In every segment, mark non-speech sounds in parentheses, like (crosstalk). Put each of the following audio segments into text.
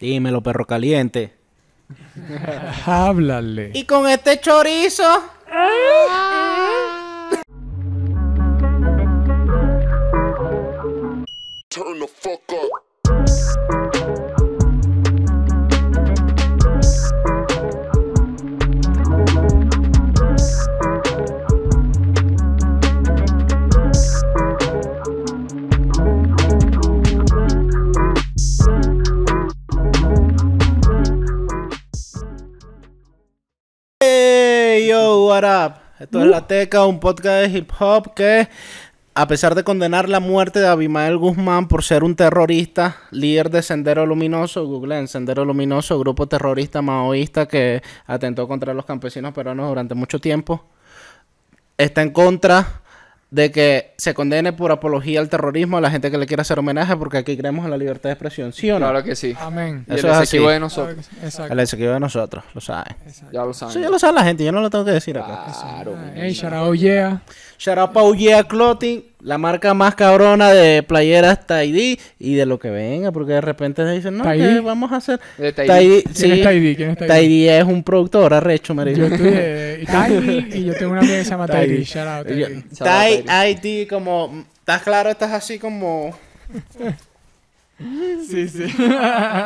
Dímelo, perro caliente. (laughs) Háblale. Y con este chorizo. What up? Esto es La Teca, un podcast de hip hop que, a pesar de condenar la muerte de Abimael Guzmán por ser un terrorista, líder de Sendero Luminoso, Google Sendero Luminoso, grupo terrorista maoísta que atentó contra los campesinos peruanos durante mucho tiempo, está en contra de que se condene por apología al terrorismo a la gente que le quiera hacer homenaje porque aquí creemos en la libertad de expresión, ¿sí o no? Claro que sí. Amén. Y Eso el es de nosotros. Exacto. El exequivo de nosotros, lo saben. Ya lo saben. Eso ya lo sabe la gente, yo no lo tengo que decir acá. Claro. Hey, shout out, yeah. Shout out Clothing, la marca más cabrona de playeras Tidy y de lo que venga, porque de repente se dicen, no, Tidy. que vamos a hacer. Tidy. Tidy, ¿Quién sí. es Tidy? ¿Quién es Tidy? Tidy es un productor arrecho, marico. Yo estoy de Tidy y yo tengo una amiga que se llama Tidy. Tidy. Shout out, Ty ID, como, ¿estás claro? Estás así como... Sí, sí.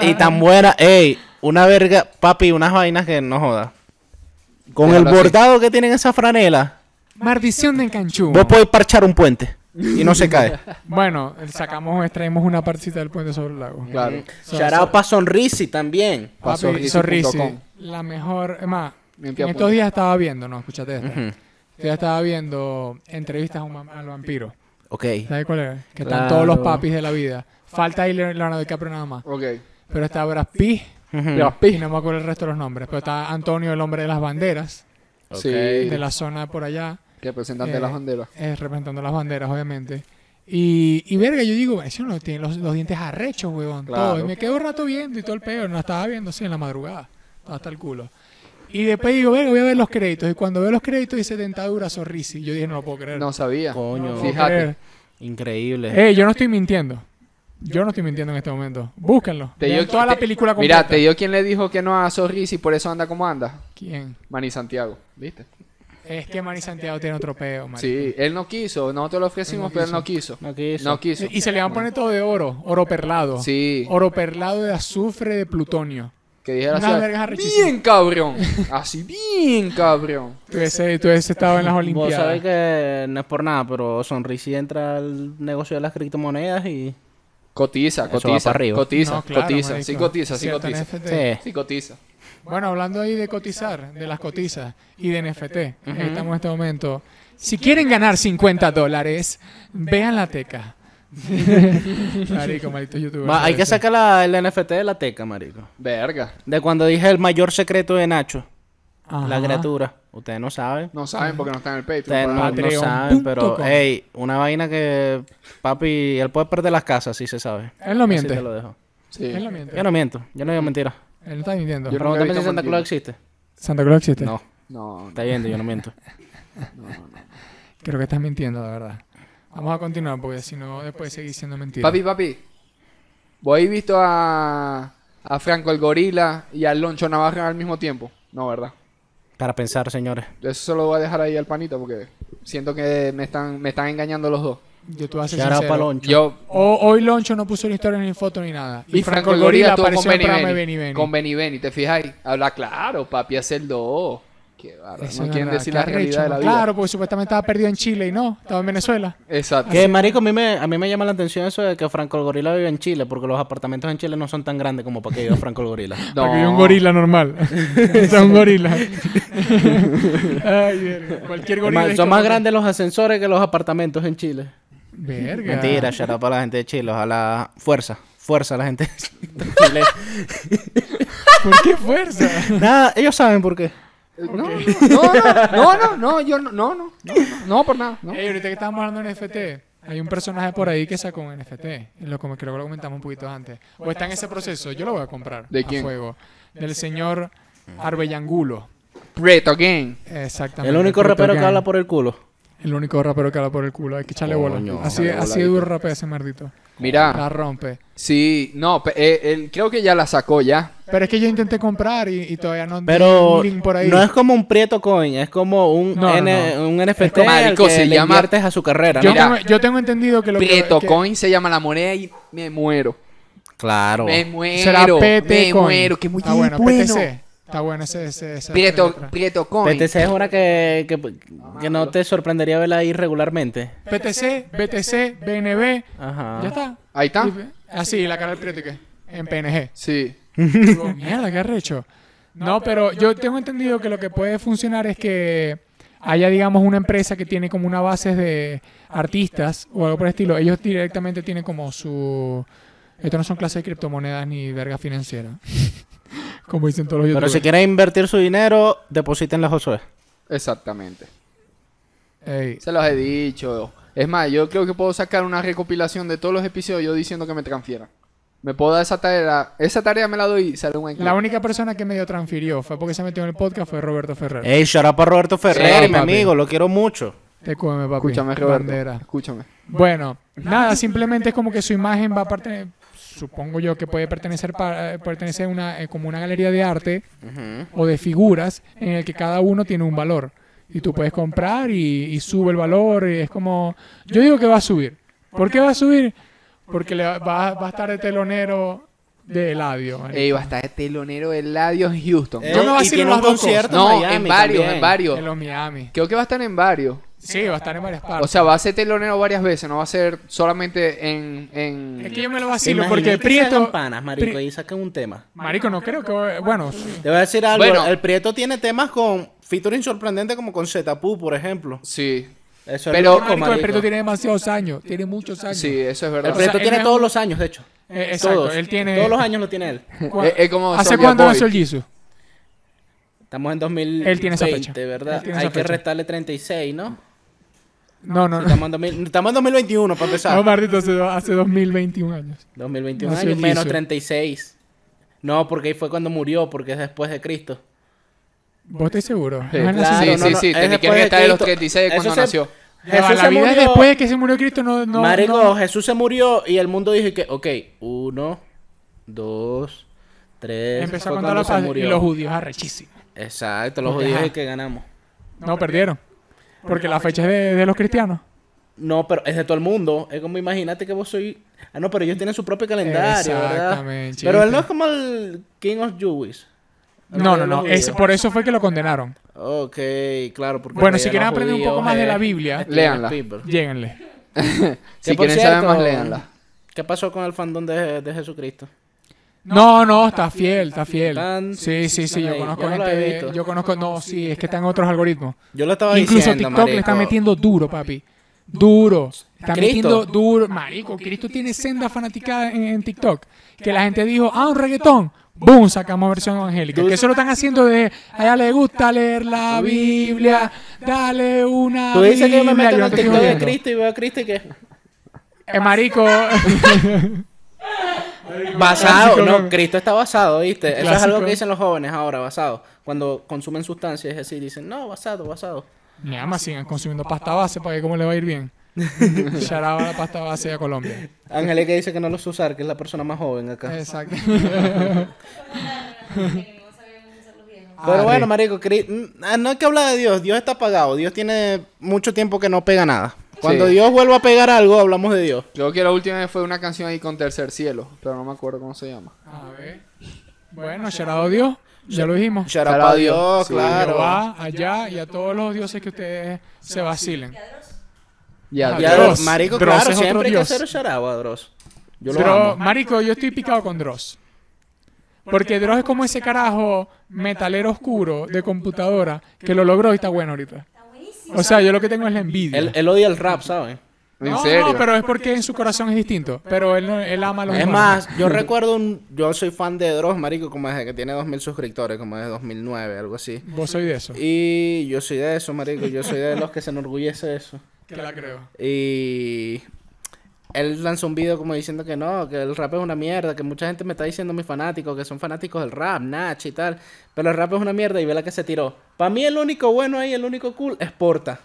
Y tan buena, ey, una verga, papi, unas vainas que no joda. Con Déjalo el así. bordado que tiene en esa franela, Maldición de Encanchú. vos podés parchar un puente y no se cae. (laughs) Bueno, sacamos, extraemos una partecita del puente sobre el lago. Claro. So- Shout out pa' Sonrisi también. Papi, Sorrisi.com. Sorrisi, la mejor. Es más, Limpia en estos días estaba viendo, no, escúchate esta. Ujú. Estos días estaba viendo entrevistas a un al vampiro. Ok. ¿Sabes cuál es? Que Claro. están todos los papis de la vida. Falta ahí Leonardo DiCaprio nada más. Ok. Pero está Brad Pitt. Ya, y no me acuerdo el resto de los nombres. Pero está Antonio, el hombre de las banderas. Sí. de la zona por allá, Representante Eh, de las banderas. eh, representando las banderas, obviamente. Y, y verga, yo digo, eso no tiene los, los dientes arrechos, huevón. Claro. Todo. Y me quedo un rato viendo y todo el peor. No estaba viendo así en la madrugada. Estaba hasta el culo. Y después digo, verga, voy a ver los créditos. Y cuando veo los créditos dice dentadura Sorrisi. Yo dije, no lo puedo creer. No sabía. Coño. No Fíjate. Increíble. Eh, yo no estoy mintiendo. Yo no estoy mintiendo en este momento. Búsquenlo. Te dio- toda la película completa. Mira, te dio quien le dijo que no a Sorris y por eso anda como anda. ¿Quién? Manny Santiago. ¿Viste? Es que Manny Santiago tiene otro peo, marico. Sí, él no quiso. Nosotros lo ofrecimos, pero él no quiso. No quiso. No quiso. Y se le van a poner todo de oro. Oro perlado. Sí. Oro perlado de azufre de plutonio. Que dijera así. Bien cabrón. Así, bien cabrón. (laughs) Tú ese, tú ese estado en las Vos Olimpiadas. sabés que no es por nada, pero Sonrisi entra al negocio de las criptomonedas y... Cotiza, Eso va cotiza. para arriba. Cotiza, No, claro, cotiza. marico. Sí, cotiza, sí, cotiza. Sí. Sí, cotiza. Bueno, hablando ahí de cotizar, de las cotizas y de NFT, estamos en este momento. Si quieren ganar 50 dólares, vean la teca. (laughs) Marico, maldito youtuber. Va, hay que sacar la- el NFT de la teca, marico. Verga. De cuando dije el mayor secreto de Nacho, Ajá. la criatura. Ustedes no saben. No saben porque no están en el Patreon. Ustedes no, no saben, pero, com. hey, una vaina que, papi, él puede perder las casas, sí se sabe. Él no Así miente. te lo dejo. Sí. Él no miente. Yo no miento, yo no digo mentira. Él no está mintiendo. Yo- Pregúntame si Santa. Claus existe. Santa Claus existe. No, No, está viendo, yo no miento. (laughs) Creo que estás mintiendo, la verdad. Vamos a continuar porque si no, después seguir siendo mentira. Papi, papi. ¿Vos habéis visto a, a Franco el Gorila y a Loncho Navarra al mismo tiempo? No, ¿verdad? Para pensar, señores. Eso se lo voy a dejar ahí al panito porque siento que me están, me están engañando los dos. Yo te voy a ser sincero. Yo O- hoy Loncho no puso ni historia ni foto ni nada. y Franco el Gorila estuvo con apareció en Benny Benny. Benny Benny. Con Benny Benny, ¿te fijas ahí? Habla claro, papi, es el do. Qué. Eso No quieren verdad, decir qué la realidad de la vida. Claro, porque supuestamente estaba perdido en Chile y no, estaba en Venezuela. Exacto. Que, marico, a mí, me, a mí me llama la atención eso de que Franco el Gorila vive en Chile, porque los apartamentos en Chile no son tan grandes como para que viva Franco el Gorila. (laughs) No. Hay un gorila normal. o (laughs) sea, un gorila. (laughs) Ay. Cualquier gorila. son como más grandes los ascensores que los apartamentos en Chile. Verga. Mentira, shout out para la gente de Chile. Ojalá fuerza, fuerza a la gente de Chile. (laughs) ¿Por qué fuerza? Nada, ellos saben por qué. No, no, (laughs) no, no, no, no, yo no, no, no, no, no, no, por nada. No. Ey, ahorita que estábamos hablando de NFT, hay un personaje por ahí que sacó un NFT. Lo, como creo que lo comentamos un poquito antes. O está en ese proceso. Yo lo voy a comprar. ¿De a quién? fuego. Del señor Arbellangulo. Preto Game. Exactamente. El único rapero que Gang. habla por el culo. El único rapero que habla por el culo. Hay que echarle bola. Coño. Así, así de duro ¿viste? rapea ese maldito. Mira, La rompe. sí, no, pe- eh, él creo que ya la sacó ya. Pero es que yo intenté comprar y, y todavía no Pero un link por ahí. no es como un Prieto Coin, es como un, No, no, N- no. un NFT como- al Marico, que se le llama- inviertes a su carrera, yo, ¿no? Mira. tengo, yo tengo entendido que lo que... Prieto que- Coin se llama la moneda y me muero. Claro. Me muero. Será PT me Coin. muero. Que muy Está bueno, bueno. PTC. Está bueno ese... ese, ese Prieto, letra. Prieto Coin. PTC es una que, que, que no te sorprendería verla ahí regularmente. PTC, BTC, BNB. Ajá. Ya está. Ahí está. Así, la cara del Prieto, ¿y qué? En PNG. Sí. Digo, mierda, qué arrecho. No, pero yo tengo entendido que lo que puede funcionar es que haya, digamos, una empresa que tiene como una base de artistas o algo por el estilo. Ellos directamente tienen como su... Esto no son clases de criptomonedas ni verga financiera. Como dicen todos los Pero youtubers. si quieren invertir su dinero, depositen la Josué. Exactamente. Ey, Se los he dicho. Es más, yo creo que puedo sacar una recopilación de todos los episodios yo diciendo que me transfieran. Me puedo dar esa tarea. Esa tarea me la doy y sale un La única persona que medio transfirió fue porque se metió en el podcast fue Roberto Ferrer. Ey, shout out para Roberto Ferrer, Sí, mi papi. amigo, lo quiero mucho. Te papi. Escúchame, Roberto. Bandera. Escúchame. Bueno, nada, simplemente es como que su imagen va a pertenecer, supongo yo que puede pertenecer para, pertenecer a una, eh, como una galería de arte o de figuras en el que cada uno tiene un valor. Y tú puedes comprar y, y sube el valor y es como... Yo digo que va a subir. ¿Por qué va a subir? Porque le va, va- va a estar de telonero de Eladio. Ey, va a estar el telonero de Eladio en Houston. Yo me Ey, vacilo y tiene los un dos concierto no, Miami en varios, también. en varios. En los Miami. Creo que va a estar en varios. Sí, va a estar en varias partes. O sea, va a ser telonero varias veces, no va a ser solamente en... en... es que yo me lo ¿Te vacilo porque que Prieto... panas, marico, Pri- y sacan un tema? Marico, no creo que... Bueno, Te voy a decir algo, Bueno. el Prieto tiene temas con featuring sorprendente como con Zetapu, por ejemplo. Sí, Eso Pero- es loco, Marico, el. Prieto tiene demasiados años. Tiene muchos años. sí, eso es El verdad. O sea, Prieto tiene todos un- los años, de hecho. Eh, exacto, Todos. él tiene... Todos los años lo tiene él. (laughs) ¿Cu- Es- es como ¿Hace Boy. nació el Jisoo? Estamos en 2020, Él tiene esa fecha. ¿verdad? Él tiene Hay esa que fecha. restarle 36, ¿no? No, no, no. Estamos en, 2000 estamos en 2021, para empezar. No, Martito, hace, hace 2021 años. 2021 Nació años, menos Jesús. 36. No, porque ahí fue cuando murió, porque es después de Cristo. ¿Vos estáis seguro? Sí, necesario. sí, sí, sí, es tenés que restar de los Cristo. 36 cuando se- nació. Jesús la se vida murió. después de que se murió Cristo no... no Marico, no- Jesús se murió y el mundo dijo que, ok, uno, dos, tres. Empezó a contar se paz y murió. los judíos arrechísimos. Exacto, los judíos es que ganamos. No, perdieron. Porque la fecha es de, de los cristianos. No, pero es de todo el mundo. Es como imagínate que vos soy. Ah, no, pero ellos tienen su propio calendario, ¿verdad? Exactamente, Pero él no es como el King of Jewish. No, no, no. Es, por eso fue que lo condenaron. Ok, claro. Porque Bueno, si quieren aprender un poco más de la es Biblia, Steven léanla. Lléguenle. (laughs) Si quieren saber más, léanla. ¿Qué pasó con el fandom de, de Jesucristo? No, no, está fiel, está fiel. Sí, sí, sí, yo conozco gente de-. Yo conozco, no, sí, es que están otros algoritmos. Yo lo estaba Incluso diciendo, TikTok le está metiendo duro, papi. Duro. Está Cristo. metiendo duro. Marico, Cristo tiene senda fanaticada en, en TikTok. Que la gente dijo, ah, un reggaetón. Boom, sacamos versión evangélica. Que eso lo están haciendo de, a ella le gusta leer la Biblia, dale una Tú dices que yo me meto en TikTok de. Cristo y veo a Cristo y que... Eh, marico. (laughs) Basado, no. Cristo está basado, ¿viste? Eso es algo que dicen los jóvenes ahora, basado. Cuando consumen sustancias, es decir, dicen, no, basado, basado. Nada más sigan consumiendo pasta base para que cómo le va a ir bien. (laughs) Sharaba la pasta base a Colombia. Angélica dice que no lo sé usar, que es la persona más joven acá. Exacto. (laughs) (laughs) Pero Ah, bueno, sí. marico, ah, no hay que hablar de Dios. Dios está apagado. Dios tiene mucho tiempo que no pega nada. Cuando Sí. Dios vuelva a pegar algo, hablamos de Dios. Creo que la última vez fue una canción ahí con Tercer Cielo, pero no me acuerdo cómo se llama. A ver. Bueno, Sharado Dios, ya lo dijimos. A Dios, Dios, sí. claro. Jehová, allá y a todos los dioses que ustedes se vacilen. Ya, Ah, Ya, Dross. marico, Dross claro, siempre hay que Dios. hacer out a Dross. Yo lo Dro- amo. Marico, yo estoy picado con Dross. Porque Dross es como ese carajo metalero oscuro de computadora que lo logró y está bueno ahorita. O sea, yo lo que tengo es la envidia. Él, él odia el rap, ¿saben? ¿En no, serio? no, pero es porque en su corazón es distinto. Pero él, no- él ama los Es más, yo (laughs) recuerdo un... Yo soy fan de Dross, marico, como desde que tiene 2000 suscriptores, como desde 2009, algo así. Vos soy de eso. Y yo soy de eso, marico. Yo soy de los que se enorgullece de eso. Que la creo. Y él lanzó un video como diciendo que no, que el rap es una mierda, que mucha gente me está diciendo mis fanáticos, que son fanáticos del rap, Nach y tal, pero el rap es una mierda y ve la que se tiró. Para mí el único bueno ahí, el único cool es Porta.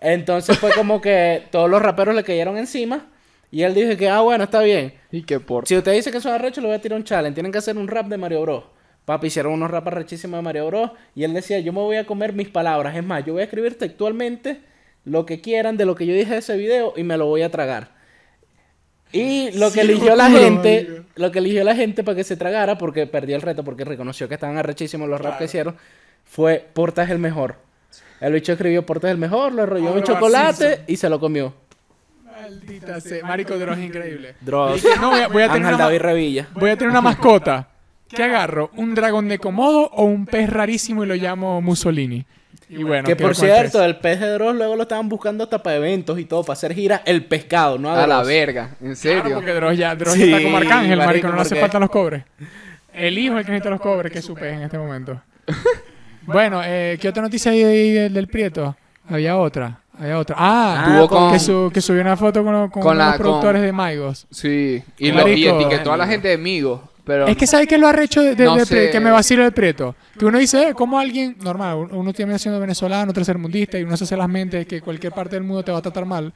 Entonces fue como que todos los raperos le cayeron encima. Y él dijo que, ah, bueno, está bien. Y que por... Si usted dice que son arrechos, le voy a tirar un challenge. Tienen que hacer un rap de Mario Bros. Papi, hicieron unos rap arrechísimos de Mario Bros. Y él decía, yo me voy a comer mis palabras. Es más, yo voy a escribir textualmente lo que quieran de lo que yo dije de ese video y me lo voy a tragar. Y lo que Sí, eligió la gente, lo que eligió la gente para que se tragara, porque perdió el reto, porque reconoció que estaban arrechísimos los rap que hicieron, fue Porta es el mejor. El bicho escribió Porta es el mejor, lo enrolló en chocolate y se lo comió. Maldita sea. Marico Dross es increíble. Dross. No, voy a, voy a tener Ángel una, David Revilla. voy a tener una mascota. ¿Qué agarro? ¿Un dragón de Komodo o un pez rarísimo y lo llamo Mussolini? Y bueno, que por cierto, el pez de Dross luego lo estaban buscando hasta para eventos y todo, para hacer giras. El pescado, no a, A la verga, en Claro, serio. porque Dross ya, Dross Sí, está como Arcángel, marico, marico, no le hace falta los cobres. El hijo es el que necesita los cobres, que es su pez en este momento. (laughs) bueno, eh, ¿qué otra noticia hay ahí del, del Prieto? Había otra, había otra. Ah, Ah, con- que, su- que subió una foto con, con, Con los productores con- de Maigos. Sí. Y, lo, y etiquetó a la gente de amigos. Pero Es que ¿sabes qué es lo arrecho de, de- No de sé. Que me vacilo del Prieto? Que uno dice, eh, ¿cómo alguien, normal, uno- tiene siendo venezolano, tercermundista, y uno se hace las mentes que cualquier parte del mundo te va a tratar mal?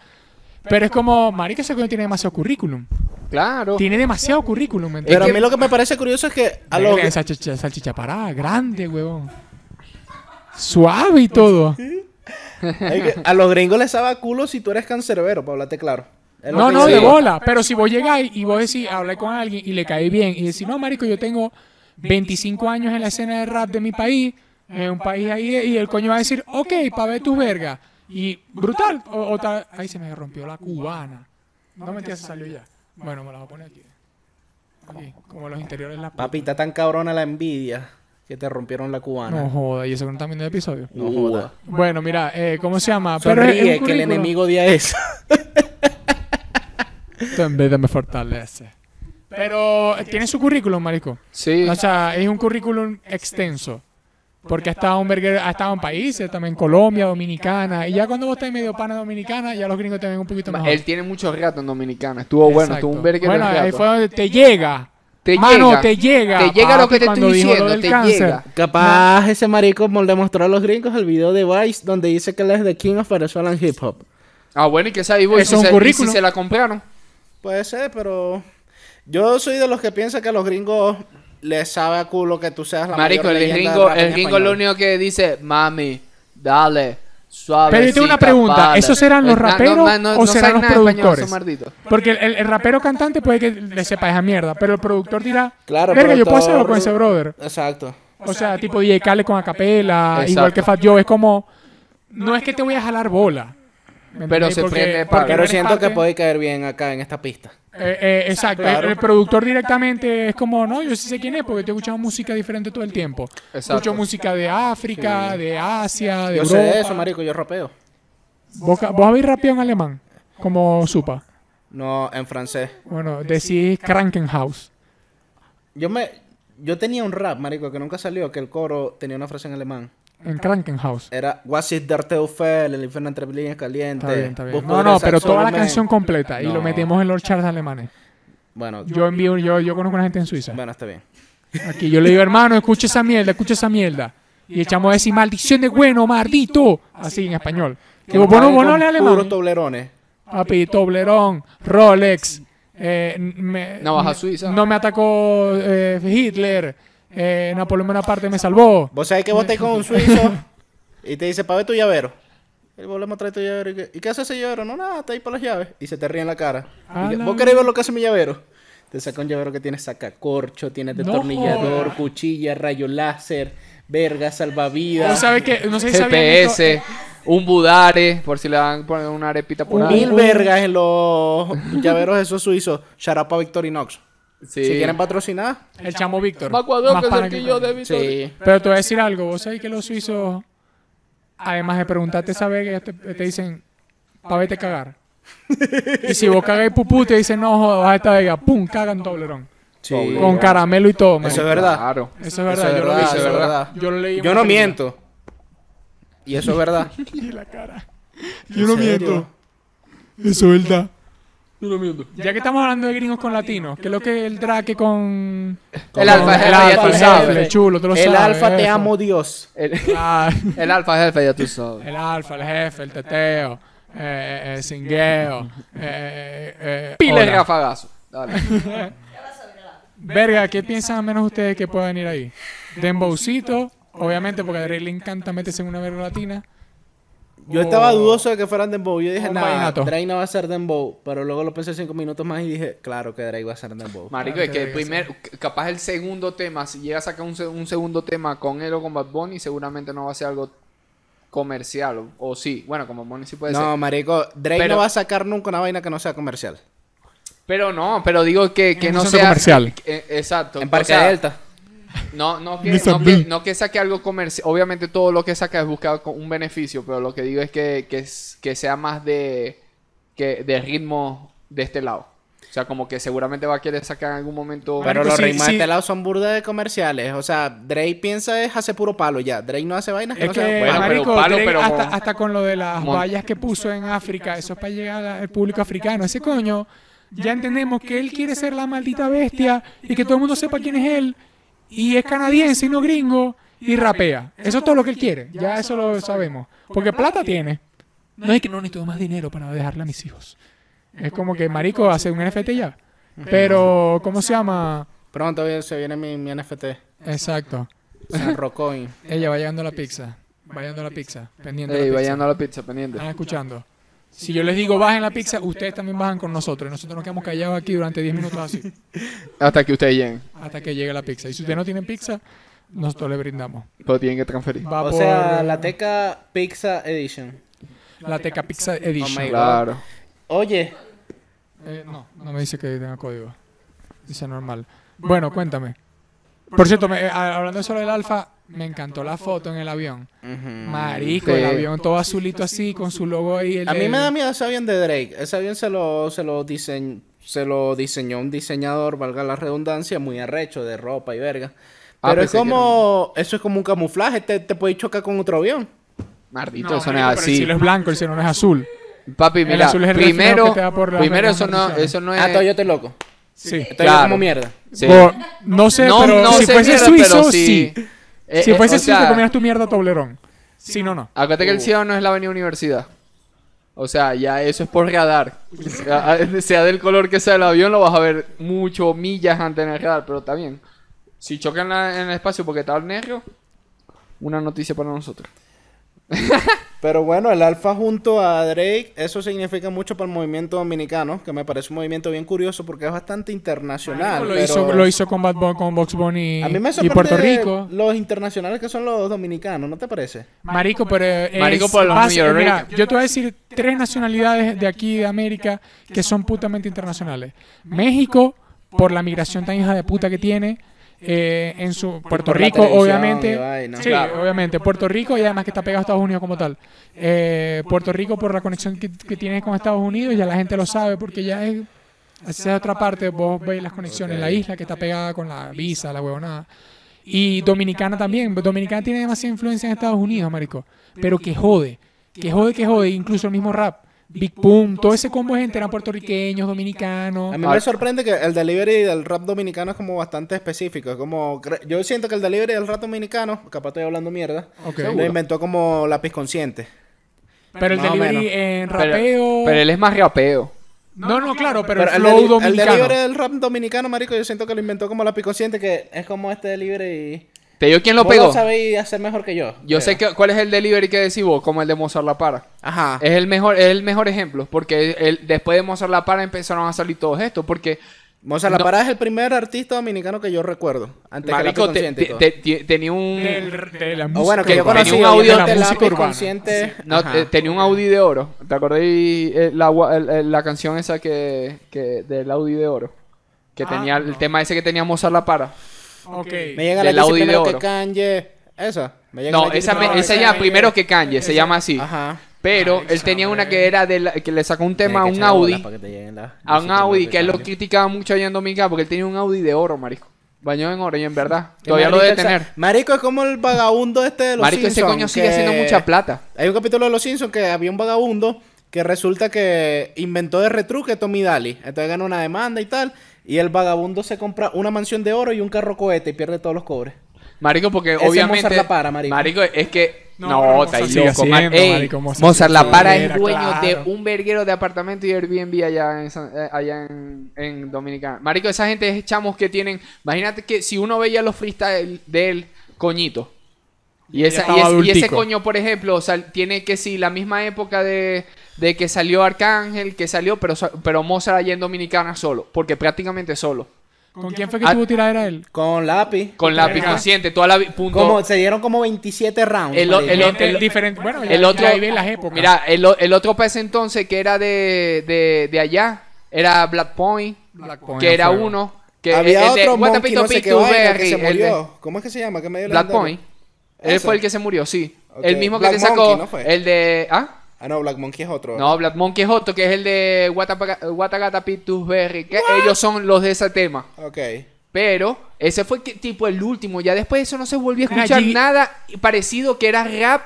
Pero es como, marica, ese coño tiene demasiado currículum. claro. Tiene demasiado currículum, ¿me Pero entiendes? a mí lo que me parece curioso es que a los, salchicha, salchicha parada, grande, huevón. Suave y todo. (laughs) que a los gringos les sabe a culo si tú eres cancerbero, para hablarte claro. No, no, de bola. Pero si vos llegáis y vos decís, habláis con alguien y le cae bien y decís, no, marico, yo tengo 25 años en la escena de rap de mi país, en un país ahí, y el coño va a decir, ok, pa' ver tus vergas. Y brutal. O, Ahí se me rompió la cubana. No me se salió ya. Bueno, me la voy a poner aquí. Aquí, como los interiores de la Papi, está tan cabrona la envidia que te rompieron la cubana. No joda, y eso no viendo el episodio. No joda. Bueno, mira, eh, ¿cómo se llama? Pero es que el enemigo día es. (laughs) En vez de me fortalece. Pero eh, tiene su currículum, marico. Sí. O sea, es un currículum extenso. Porque ha estado, en verguero- ha estado en países, también Colombia, Dominicana. Y ya cuando vos estás medio pana dominicana, ya los gringos te ven un poquito mejor. Él tiene muchos ratos en Dominicana. Estuvo bueno, estuvo un verguero Bueno, ahí fue donde te llega. Te Mano, llega. te llega. Te llega lo que te estoy diciendo, te cáncer. llega. Capaz ese marico le demostró a los gringos el video de Vice donde dice que él es the king of Venezuelan hip hop. Ah, bueno, y que y Eso si es un se- y currículum. si se la compraron. Puede ser, pero yo soy de los que piensa que a los gringos les sabe a culo que tú seas la Marico, mayor el gringo, el gringo lo único que dice, mami, dale, suave. Pero yo tengo una pregunta, ¿esos serán los raperos o serán los productores? Porque el, el- rapero cantante puede que le sepa esa mierda, pero el productor dirá, Claro, verga, yo puedo hacerlo con ese brother. Exacto. O sea, tipo DJ Khaled con acapela, Exacto. igual que Fat Joe, es como, no es que te voy a jalar bola. ¿Me Pero se Porque- prende porque Pero siento que puede caer bien acá en esta pista. Eh, eh, exacto, Claro. el, el productor directamente es como, no, yo sí sé quién es porque estoy escuchando música diferente todo el tiempo. Exacto. Escucho música de África, de Asia, de Yo Europa. sé eso, marico, yo rapeo. ¿Vos, vos habéis rapeado en alemán? Como Supa. No, en francés. Bueno, decís Krankenhaus. Yo me yo tenía un rap, marico, que nunca salió, que el coro tenía una frase en alemán. En Krankenhaus. Era Was ist der Teufel, el infierno entre líneas caliente. Está bien, está bien. No, no, pero toda la canción completa y lo No. metemos en los charts alemanes. Bueno, Yo envío, yo, yo conozco a una gente en Suiza. bueno, está bien. Aquí yo le digo, hermano, escucha esa mierda, escucha esa mierda. Y echamos a decir, maldición de bueno, maldito. Así en español. Que vos no, no Con lees puros alemán. toblerones. Papi, Toblerón, Rolex. eh, me- Navaja me- suiza. No me atacó eh, Hitler. Eh, Napoleón Bonaparte me salvó. Vos sabés que vos estés con un suizo y te dice, pa' ver tu llavero. Y vos le mostras tu llavero y, ¿qué, ¿y qué hace ese llavero? No, nada, está ahí por las llaves. Y se te ríe en la cara. A Y que, la ¿Vos querés ver lo que hace mi llavero? Te saca un llavero que tiene sacacorcho, tiene No destornillador, jodas. cuchilla, rayo láser, verga, salvavidas. ¿Vos sabés que, no sé si sabían esto- GPS, un budare, por si le van a poner una arepita por ahí. Mil vergas en los llaveros esos suizos. Charapa Victorinox. Sí. Si quieren patrocinar, El chamo Víctor. Más cuadrado Más que cerquillo que- de Victoria. sí. Pero te voy a decir algo. Vos sabés que los suizos, además de preguntarte esa verga, te, te dicen, pa' vete a cagar. y si vos cagáis pupú, te dicen, no, jodas, baja esta verga. Pum, cagan Toblerón. Sí. Con caramelo y todo. Eso es verdad. Claro. Eso es Eso verdad, yo lo vi. eso es verdad. Yo lo leí. Yo no película. miento. Y eso es verdad. (laughs) Y la cara. Yo no miento. Eso es verdad. Ya que estamos hablando de gringos con latinos, ¿qué es lo que es el drake con... El alfa es el jefe, ya alfa, tú el sabes. chulo, tú lo El sabes. alfa te amo Dios. El, (laughs) el alfa jefe, ya tú sabes. el alfa, el jefe, el teteo, eh, eh, el singueo, eh, eh, eh, Pile hola. rafagazo. Dale. (laughs) Verga, ¿qué piensan menos ustedes que puedan ir ahí? Dembowcito, obviamente porque a Drake le encanta meterse en una verga latina. Yo estaba O- dudoso de que fueran Dembow. Yo dije, o nada. Drake no va a ser Dembow. Pero luego lo pensé cinco minutos más y dije, claro que Drake va a ser Dembow. Marico, Claro es que que el primer, capaz el segundo tema, si llega a sacar un, un segundo tema con él o con Bad Bunny, seguramente no va a ser algo comercial. O, o sí, bueno, con Bad Bunny sí puede No, ser. marico, Drake Pero- no va a sacar nunca una vaina que no sea comercial. Pero no, pero digo que, que no sea... comercial. que- exacto. En o Parque sea, Delta. No, no que, no, que, Bean. no que saque algo comercial. Obviamente todo lo que saca es buscar un beneficio, pero lo que digo es que, que, es- que sea más de, que, de ritmo de este lado. O sea, como que seguramente va a querer sacar en algún momento... Pero los sí, ritmos sí. de este lado son burda de comerciales. O sea, Drake piensa es hacer puro palo ya. Drake no hace vainas que Es no que, Bueno, palo. pero marico, palo, Drake pero hasta, con- hasta con lo de las Mon- vallas que puso en África, eso es para llegar al público africano. Ese coño, ya entendemos que él quiere ser la maldita bestia y que todo el mundo sepa quién es él. Y es canadiense y no gringo y rapea. Eso es todo lo que él quiere. Ya eso lo sabemos. Porque plata tiene. No es que no necesito más dinero para dejarle a mis hijos. Es como que marico hace un NFT ya. Pero, ¿cómo se llama? Pronto se viene mi, mi NFT. Exacto. Rocoin. Ella va llegando a la pizza. Va llegando a la pizza. Pendiente de Ey, la pizza. vayan a la pizza, pendiente. ¿Están escuchando? Si yo les digo bajen la pizza, ustedes también bajan con nosotros. Y nosotros nos quedamos callados aquí durante 10 minutos así, (laughs) Hasta que ustedes lleguen. hasta que llegue la pizza. Y si ustedes no tienen pizza, nosotros le brindamos. Pero tienen que transferir. Va O por sea, la Teca Pizza Edition. la Teca Pizza Oh Edition. my Claro. Oye, Eh, no, no me dice que tenga código. Dice normal. Bueno, cuéntame. Por cierto, me- eh, hablando solo del alfa, me encantó la foto en el avión. Marico, Sí. el avión todo azulito así, con su logo ahí. el- a mí me da miedo ese avión de Drake. Ese avión se lo, se lo, diseñ- se lo diseñó un diseñador, valga la redundancia, muy arrecho, de ropa y verga. Ah, Pero es que como... Eso es como un camuflaje. Te, te puede chocar con otro avión. Maldito, No, eso no es pero El así. cielo es blanco, el cielo no es azul. Papi, El mira, azul es el primero, que te da por las primero eso no, eso no es... Ah, todo yo estoy loco. Sí. Estoy Claro. como mierda. Sí. Por- no sé, No, pero no si sé, fuese suizo, pero sí. sí. Eh, Si eh, fuese sea, te comías tu mierda Toblerón. Si no, no. Acuérdate que el cielo no es la avenida universidad. O sea, ya eso es por radar. Sea, (laughs) sea del color que sea el avión, lo vas a ver mucho millas antes en el radar, pero está bien. Si chocan en el espacio porque está el negro, una noticia para nosotros. (laughs) Pero bueno, el Alfa junto a Drake, eso significa mucho para el movimiento dominicano, que me parece un movimiento bien curioso porque es bastante internacional. lo, pero hizo, lo hizo con Bad Bunny, con Box Bunny A mí me y sorprende Puerto Rico. los internacionales que son los dominicanos, ¿no te parece? Marico, pero es Marico por los base- New York. mira, yo te voy a decir tres nacionalidades de aquí de América que son putamente internacionales. México, por la migración tan hija de puta que tiene. Eh, en su Puerto Rico, obviamente. Sí, Claro. obviamente. Puerto Rico y además que está pegado a Estados Unidos como tal. Eh, Puerto Rico por la conexión que, que tiene con Estados Unidos, ya la gente lo sabe porque ya es hacia otra parte, vos veis las conexiones en la isla que está pegada con la visa, la huevonada. Y Dominicana también. Dominicana tiene demasiada influencia en Estados Unidos, marico. Pero que jode. Que jode, que jode. Incluso el mismo rap. Big Pum, todo ese combo de gente eran puertorriqueños, dominicanos. A mí Ah. me sorprende que el delivery del rap dominicano es como bastante específico. Es como, yo siento que el delivery del rap dominicano, capaz estoy hablando mierda, lo inventó como lápiz consciente. Pero el Más delivery en rapeo. pero él es más rapeo. No, no, claro, pero, Pero el el, flow el dominicano. delivery del rap dominicano, marico, yo siento que lo inventó como lápiz consciente, que es como este delivery. ¿Te digo quién lo Vos pegó? sabéis hacer mejor que yo. Yo sé que, cuál es el delivery que decís vos, como el de Mozart La Para. Ajá. Es el mejor, es el mejor ejemplo, porque él- después de Mozart La Para empezaron a salir todos estos, porque Moza La no- Parada es el primer artista dominicano que yo recuerdo. Antes Marico que te- lápiz consciente y te- todo. te- te- tenía un... Del- de la O música bueno, que yo conocí Tenía un audio de la música consciente. No, ajá. tenía un Audi de oro. ¿Te acordás eh, la, el- el- la canción esa que, que del Audi de oro? Que Ah, tenía el tema ese que tenía Mozart La Para. Ok. Me llega la del Audi de primero que oro. Kanye. Esa. Me llega No, la esa, me- esa ya primero que Kanye, se esa- llama así. Ajá. Pero Ay, él tenía una que era de la- que le sacó un tema a un Audi. A un Audi que él lo criticaba mucho allá en Dominicana porque él tenía un Audi de oro, marisco. Bañado en oro y en verdad. Todavía lo debe esa- tener. Marico es como el vagabundo este de los Marico, ese Simpsons, coño sigue haciendo mucha plata. Hay un capítulo de Los Simpsons que había un vagabundo que resulta que inventó de retruque Tommy Daly. Entonces ganó una demanda y tal. Y el vagabundo se compra una mansión de oro y un carro cohete y pierde todos los cobres. Marico, porque Ese obviamente. Mozart La Para, marico. es que. No, No, está ahí loco, Ey, marico, Mozart Mozart La Para es dueño de un verguero de apartamento y Airbnb allá en, San- eh, allá en, en Dominicana. Marico, esa gente es chamos que tienen. Imagínate que si uno veía los freestyle de él, coñito. Y, esa, y, estaba es- y ese coño, por ejemplo, o sea, tiene que si la misma época de, de que salió Arcángel, que salió, pero, pero Mozart allá en Dominicana solo, porque prácticamente solo. ¿Con quién fue que Ah. tuvo tiradera él? Con lápiz. Con la Verga. consciente, toda la punto. Como, se dieron como 27 rounds. El el diferente. Bueno, ya, el otro, ya ahí ven las épocas. mira, el, otro ese entonces que era de, de, de allá, era Black Point, Black Point que era fuego. uno. Que Había de otro What monkey, Pito no sé qué Pito vaina, que Berry, se el de murió. ¿Cómo es que se llama? ¿Qué medio Black? Point. Él fue el que se murió, sí. El mismo que te sacó, Monkey, ¿no fue? el de... ¿Ah? Ah, no, Black Monkey es otro. No, Black Monkey es otro, que es el de Watagata Pitus Berry, que ellos son los de ese tema. Ok. Pero ese fue tipo el último. Ya después de eso no se volvió a escuchar nada parecido que era rap,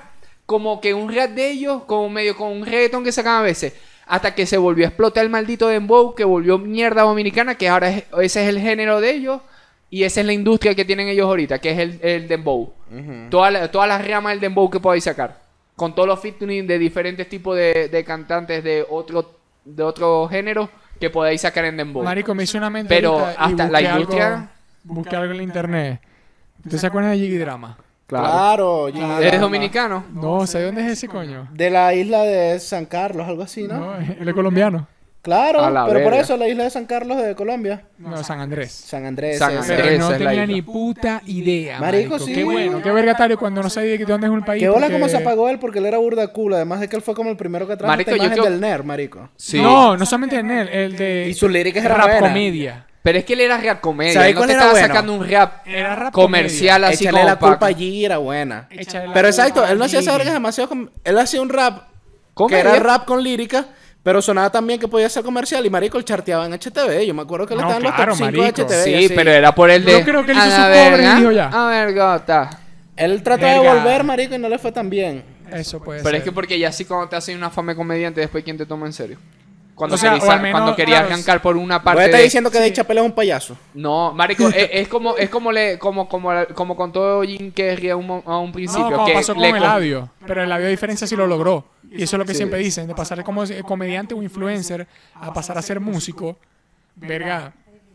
como que un rap de ellos, como medio con un reggaeton que sacaban a veces. Hasta que se volvió a explotar el maldito dembow, que volvió mierda dominicana, que ahora es- ese es el género de ellos. Y esa es la industria que tienen ellos ahorita, que es el, el dembow. Toda la- todas las ramas del dembow que podéis sacar. Con todos los featuring de diferentes tipos de, de cantantes de otro, de otro género que podáis sacar en dembow. Marico, me hizo una mente Pero hasta la industria- busqué algo en la internet. ¿Usted se acuerda de Jiggy Drama? Claro. ¿Eres dominicano? No, ¿sabe dónde es ese coño? De la isla de San Carlos, algo así, ¿no? No, él es colombiano. Claro, pero por eso la isla de San Carlos de Colombia. No, San Andrés. San Andrés. San. Andrés. Pero no tenía ni puta idea. Marico, Marico, sí. Qué bueno, qué vergatario cuando no sabía de dónde es un país. Qué bola porque- como se apagó él porque él era burda cool. Además de que él fue como el primero que trajo Marico, esta yo imagen creo- del nerd, marico. Sí. No, no solamente en él, el de Y sus líricas eran rap comedia. Pero es que él era rap comedia. ¿Sabes él no te era estaba bueno? sacando un rap Era rap comercial así Échale como la culpa pa- allí era buena. Échale Pero exacto, él no hacía esa Jiggy. verga demasiado. com- Él hacía un rap que era rap con lírica. Pero sonaba también que podía ser comercial y Marico el charteaba en HTV. Yo me acuerdo que él No, estaba en los top 5 de. HTV. Sí, así. pero era por el de. Yo creo que él "A hizo su y dijo ya". A ver, gota. Él trató de volver, Marico, y no le fue tan bien. Eso puede Pero ser. es que porque ya así cuando te hacen una fama de comediante, después quién te toma en serio. Cuando O sea, menos, cuando querías claro, arrancar por una parte a estar de- diciendo que Dave Chappelle es un payaso. No, marico, es, es como es como le como como como contó Jim Carrey a un, a principio No, como que pasó con le el labio. Pero el labio de diferencia sí lo logró. Y eso es lo que Sí. siempre dicen, de pasar como comediante o influencer a pasar a ser músico. Verga.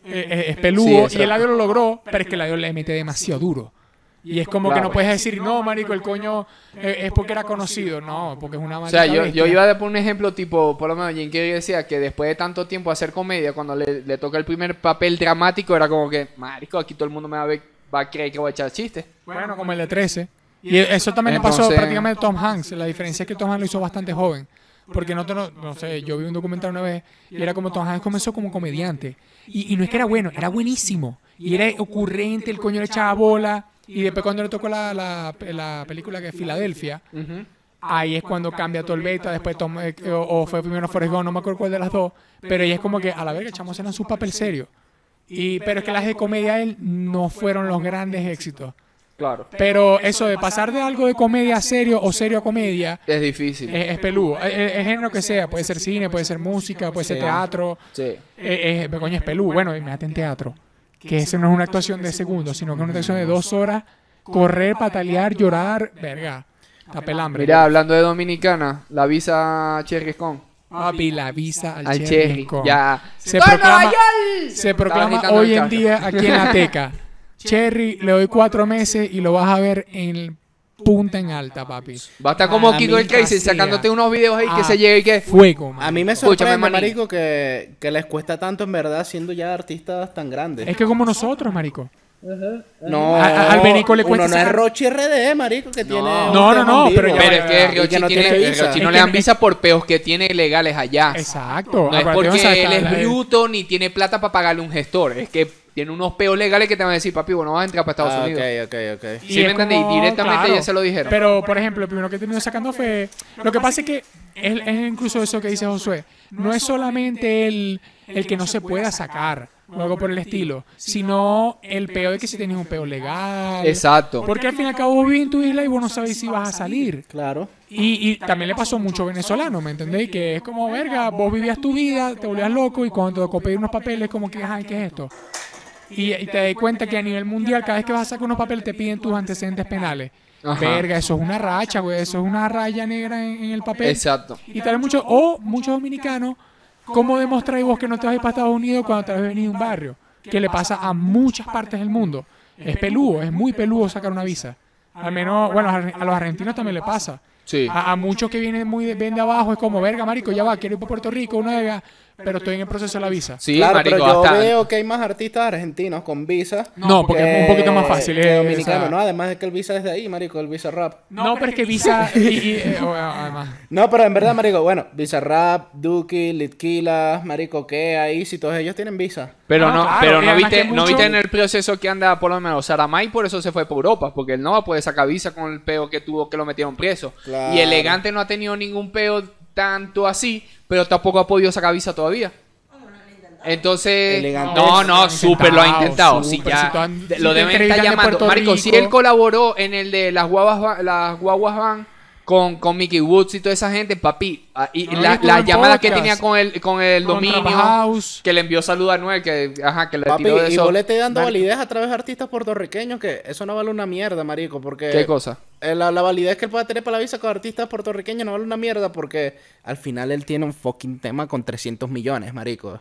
eh, eh, es Sí, peludo. y el labio lo logró, pero es que el labio le mete demasiado duro. Y es como que no puedes decir, no, marico, el coño eh, es porque era conocido. No, porque es una O sea, yo, iba a dar por un ejemplo tipo, por lo menos Jim Carrey decía que después de tanto tiempo hacer comedia, cuando le, le toca el primer papel dramático, era como que, marico, aquí todo el mundo me va a, ver, va a creer que voy a echar chistes. Bueno, como el de 13. Y eso también le pasó prácticamente a Tom Hanks. La diferencia es que Tom Hanks lo hizo bastante joven. Porque no, no, no sé, yo vi un documental una vez y era como Tom Hanks comenzó como comediante. Y, y no es que era bueno, era buenísimo. Y era ocurrente, el coño le echaba bola. Y después cuando le tocó la, la, la película que es Filadelfia, ahí es cuando cambia todo el beta. Después eh, o, o fue primero Forrest Gump, no me acuerdo cuál de las dos. Pero ahí es como que a la verga, echamos eran su papel serio. Y, pero es que las de comedia él no fueron los grandes éxitos. Claro. Pero eso de pasar de algo de comedia a serio o serio a comedia Es difícil. es, es peludo. El, el- el género que sea, puede ser cine, puede ser música, puede ser teatro. Sí. Eh, pero coño, es peludo. Bueno, imagínate en teatro. Que ese no es una actuación de segundos, sino que es una actuación de dos horas. Correr, patalear, llorar, verga. Está pelambre. Mira, hablando de Dominicana, la visa Cherry Con. Papi, la visa al, Al Cherry. Ya. Se ¡Gol, proclama, se proclama hoy en día aquí en la Teca. (laughs) Cherry, le doy cuatro meses y lo vas a ver en punta en alta, papi. Va a estar como A Kiko el Crazy hacía- sacándote unos videos ahí que se llegue y que. Fuego, man. A mí me sorprende, marico, que, que les cuesta tanto en verdad siendo ya artistas tan grandes. Es que como nosotros, marico. No, A- a- al Benico le cuesta uno no es Rochi RD, marico, que tiene... un No, no, no, pero ya Pero es que Riochi no tiene, tiene visa. Riochi no Es le dan visa por peos que tiene legales allá. Exacto. No es porque él es bruto ni tiene plata para pagarle un gestor. Es que tiene unos peos legales que te van a decir, papi, bueno, vas a entrar para Estados Ah, Unidos. ok, ok, ok. Sí, me entendí, directamente ya se lo dijeron. Pero, por ejemplo, el primero que he tenido sacando fue... Lo que pasa es que es, es incluso eso que dice Josué. No es solamente el, el que no se pueda sacar o algo por el estilo, sino el peo de que si tienes un peo legal. Exacto. Porque al fin y al cabo vos vives en tu isla y vos no sabes si vas a salir. Claro. Y, Y, y también le pasó mucho venezolano, ¿me entendéis? Que es como, verga, vos vivías tu vida, te volvías loco y cuando te tocó pedir unos papeles, como que, ay, ¿qué es esto? Y, y te das cuenta que a nivel mundial, cada vez que vas a sacar unos papeles, te piden tus antecedentes penales. Ajá. Verga, eso es una racha, güey, eso es una raya negra en, en el papel. Exacto. Y tal vez muchos, o muchos dominicanos, ¿cómo demostráis vos que no te vas a ir para Estados Unidos cuando te has venido de un barrio? Que le pasa a muchas partes del mundo. Es peludo, es muy peludo sacar una visa. Al menos, bueno, a los argentinos también le pasa. Sí. A, a muchos que vienen muy de, ven de abajo es como, verga, marico, ya va, quiero ir para Puerto Rico, una vega, pero estoy en el proceso de la visa. Sí, claro, marico, pero yo hasta- veo que hay más artistas argentinos con visa. No, porque es un poquito más fácil. que eh, dominicano, o sea- ¿no? Además de que el visa es de ahí, marico, el visa rap. No, pero es que visa y, y, eh, (laughs) o- además. No, pero en verdad, marico, bueno, visa rap, Duki, Litquila, marico, que ahí, si todos ellos tienen visa. Pero Ah, no, claro, pero no viste, no viste en el proceso que anda por lo menos Saramay, por eso se fue por Europa, porque él no va a poder sacar visa con el peo que tuvo que lo metieron preso. Claro. Y Elegante no ha tenido ningún peo tanto así, pero tampoco ha podido sacar visa todavía. Entonces, Elegante no, no, súper lo ha intentado. Si ya si tú han- de- si lo deben estar de llamando. Puerto Marico, si él colaboró en el de las guaguas, las guaguas van con, con Mickey Woods y toda esa gente, papi. ah, Y No, la, llamada que tenía con el, con el Con dominio, House. que le envió salud a Noel, que, ajá, que le Papi, tiró de y eso. vos le estés dando validez a través de artistas puertorriqueños, que eso no vale una mierda, marico, porque... ¿Qué cosa? eh, La, la validez que él pueda tener para la visa con artistas puertorriqueños no vale una mierda, porque al final él tiene un fucking tema con 300 millones, marico.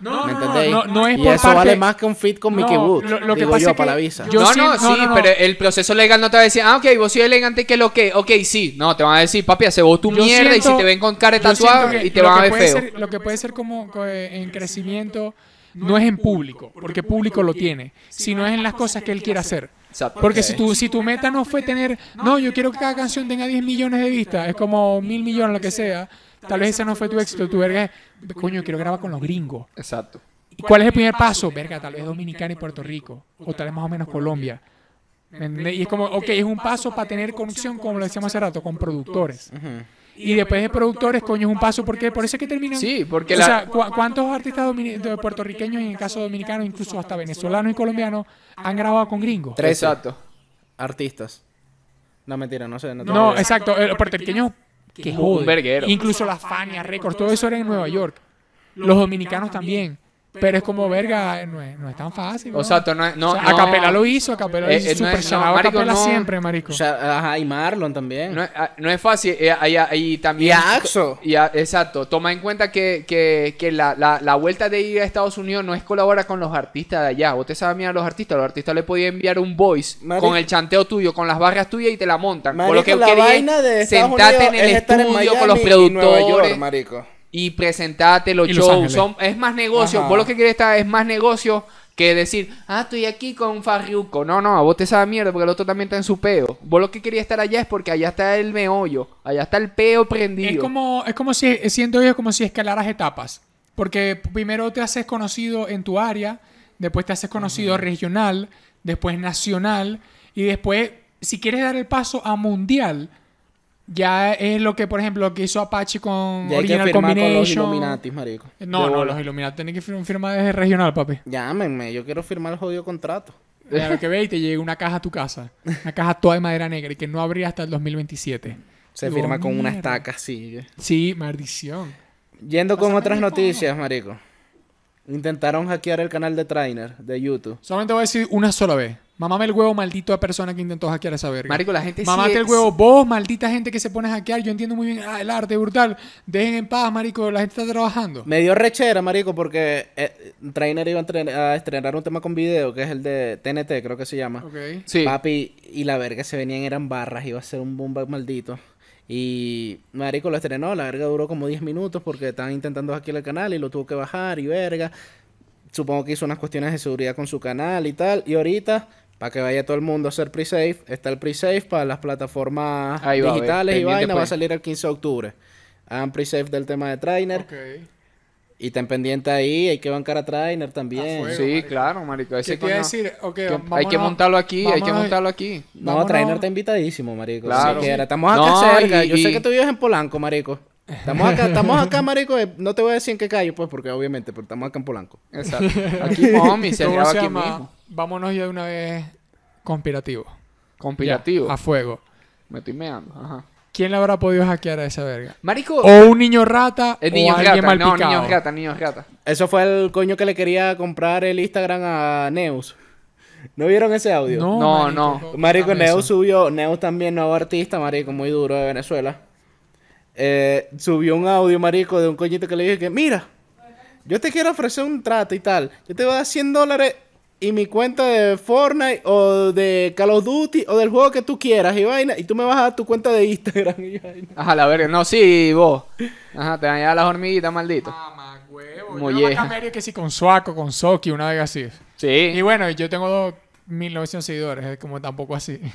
No, ¿Me no, no, entendéis? no, no es y por eso parte- vale más que un fit con Mickey No, Woods, lo- lo que digo pasa yo, es que para la visa. yo- no, sí- no, no, sí, no, no. pero el proceso legal no te va a decir, ah, ok, vos soy elegante, que lo que, ok, sí. No, te van a decir, papi, hace vos tu Yo mierda y si te ven con cara tatuada y te van a ver feo. ser- lo que puede ser como co- eh, en crecimiento no es en público, porque público lo tiene, sino es en las cosas que él quiere hacer. Exacto. Porque si, tu, si tu meta no fue tener, no, yo quiero que cada canción tenga 10 millones de vistas, es como mil millones, lo que sea, tal vez ese no fue tu éxito, tu verga es, coño, quiero grabar con los gringos. Exacto. ¿Y cuál es el primer paso? Verga, tal vez Dominicana y Puerto Rico, o tal vez más o menos Colombia. Y es como, ok, es un paso para tener conexión, como lo decíamos hace rato, con productores. Y después de productores, coño, es un paso porque por eso es que terminan. Sí, porque o la- sea, ¿cu- ¿cuántos artistas puertorriqueños, en el caso dominicano, incluso hasta venezolanos y colombianos, han grabado con gringos? Trece Exacto. artistas. No, mentira, no sé. No, No, exacto, los puertorriqueños que Un verguero. Incluso las Fania Records, todo eso era en Nueva York. Los dominicanos también. Pero es como, verga, no es, no es tan fácil. O sea, no, es- no, O sea, no- Acapela lo hizo, Acapela Eh, hizo eh, no super es- no, out marico, Acapela no- siempre, marico. O sea, ajá, y Marlon también. No, es- ah, no es fácil. eh, ahí- ahí también. Y a Axo. Y a- exacto. Toma en cuenta que, que, que la, la, la vuelta de ir a Estados Unidos no es colaborar con los artistas de allá. Vos te sabes mirar a los artistas. Los artistas le podían enviar un voice Marico. con el chanteo tuyo, con las barras tuyas y te la montan. Por Marico, lo que la quería vaina de Estados sentarte Unidos en el es estar en estudio con los y Nueva York, productores marico. Y presentarte los Y shows. Son, es más negocio. Ajá. Vos lo que quieres estar es más negocio que decir, ah, estoy aquí con Farruko. No, no, a vos te sabe mierda porque el otro también está en su peo. Vos lo que querías estar allá es porque allá está el meollo. Allá está el peo prendido. Es como, es como si, siento yo como si escalaras etapas. Porque primero te haces conocido en tu área, después te haces conocido regional, después nacional, y después, si quieres dar el paso a mundial, ya es lo que, por ejemplo, lo que hizo Apache con Ya hay que firmar con los Combination. Illuminatis, marico. no, no, bola. los Illuminati tienen que fir- firmar desde regional, papi. Llámenme, yo quiero firmar el jodido contrato. Ya lo que ve y te llega una caja a tu casa. Una caja toda de madera negra y que no abría hasta el 2027. Se Digo, firma con una mierda. estaca así. Sí, maldición. Yendo con otras noticias, marico. Intentaron hackear el canal de Trainer de YouTube. Solamente voy a decir una sola vez. Mamame el huevo maldito a persona que intentó hackear esa verga. Marico, la gente sí Mamate es- el huevo, vos, maldita gente que se pone a hackear. Yo entiendo muy bien ah, el arte brutal. Dejen en paz, marico. La gente está trabajando. Me dio rechera, marico, porque eh, Trainer iba a, entren- a estrenar un tema con video, que es el de TNT, creo que se llama. Ok. Sí. Papi, y la verga se venían, eran barras, iba a ser un bomba maldito. Y Marico lo estrenó, la verga duró como 10 minutos porque estaban intentando hackear el canal y lo tuvo que bajar y verga. Supongo que hizo unas cuestiones de seguridad con su canal y tal. Y ahorita, para que vaya todo el mundo a hacer pre-save, está el pre-save para las plataformas va digitales y vaina, va a pues. salir el 15 de octubre. Hagan pre-save del tema de Trainer. Ok. Y estén pendiente ahí, hay que bancar a Trainer también. fuego. Sí, claro, marico. Ese ¿Qué te iba a coño- decir? Que- hay que montarlo aquí, hay que montarlo aquí. No, Vámonos. Trainer está invitadísimo, marico. Claro. Si quiera. Estamos acá No, cerca. y- Yo sé que tú vives en Polanco, marico. Estamos acá, estamos acá, (laughs) marico. eh, No te voy a decir en qué calle, pues, porque obviamente, pero estamos acá en Polanco. Exacto. (laughs) Aquí, mami, se ¿Cómo graba aquí llama? mismo. Vámonos ya de una vez conspirativo. Conspirativo. Ya, a fuego. Me estoy meando. Ajá. ¿quién le habrá podido hackear a esa verga? Marico, O un niño rata el o niño alguien rata. mal No, picado. niño rata, niño rata. Eso fue el coño que le quería comprar el Instagram a Neus. ¿No vieron ese audio? No, No, marico, no. ¿cómo- Marico, cómo Neus subió, Neus también nuevo artista, marico, muy duro de Venezuela. Eh, subió un audio, marico, de un coñito que le dije que, mira, yo te quiero ofrecer un trato y tal. Yo te voy a dar 100 dólares y mi cuenta de Fortnite o de Call of Duty o del juego que tú quieras y vaina. Y tú me vas a dar tu cuenta de Instagram y vaina. Ajá, la verga. No, sí, vos. Ajá, te van a llevar las hormiguitas, maldito. Mamá, huevo. Molleja. Yo me que sí con Suaco, con Soki, una vez así. Y Sí. bueno, yo tengo dos 1900 seguidores, es como tampoco así. (laughs)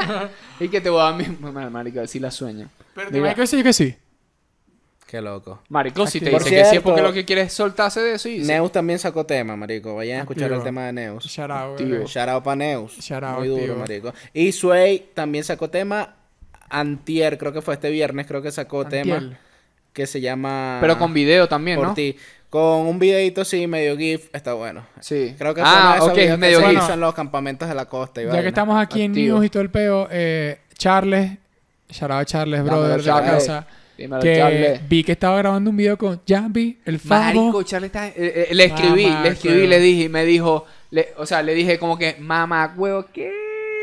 (laughs) Y que te voy a dar mi... Marico, así la sueño. Pero te que sí, que sí. Qué loco. Marico, si te Por dice que sí es cierto, porque lo que quieres es soltarse de eso y... Neus también sacó tema, marico. Vayan a escuchar el tema de Neus. Shout out, bebé. Shout out pa' Neus. Shout out, Muy duro, tío. marico. Y Sway también sacó tema antier, creo que fue este viernes, creo que sacó tema que se llama Pero con video también, Por ¿no? ti. Con un videito así, medio GIF, está bueno. Sí. Creo que ah, ok, medio que se gif. en los campamentos de la costa. Y Ya vaina. que estamos aquí en. News y todo el peo, eh, Charles, out Charles, brother de la Charles. casa, Dímelo, que Charles. vi que estaba grabando un video con Jambi, el Marico, Favo. Charlie está... eh, eh, le escribí, Mamá, le escribí, le dije y me dijo... le- o sea, le dije como que, mamá, huevo, ¿qué,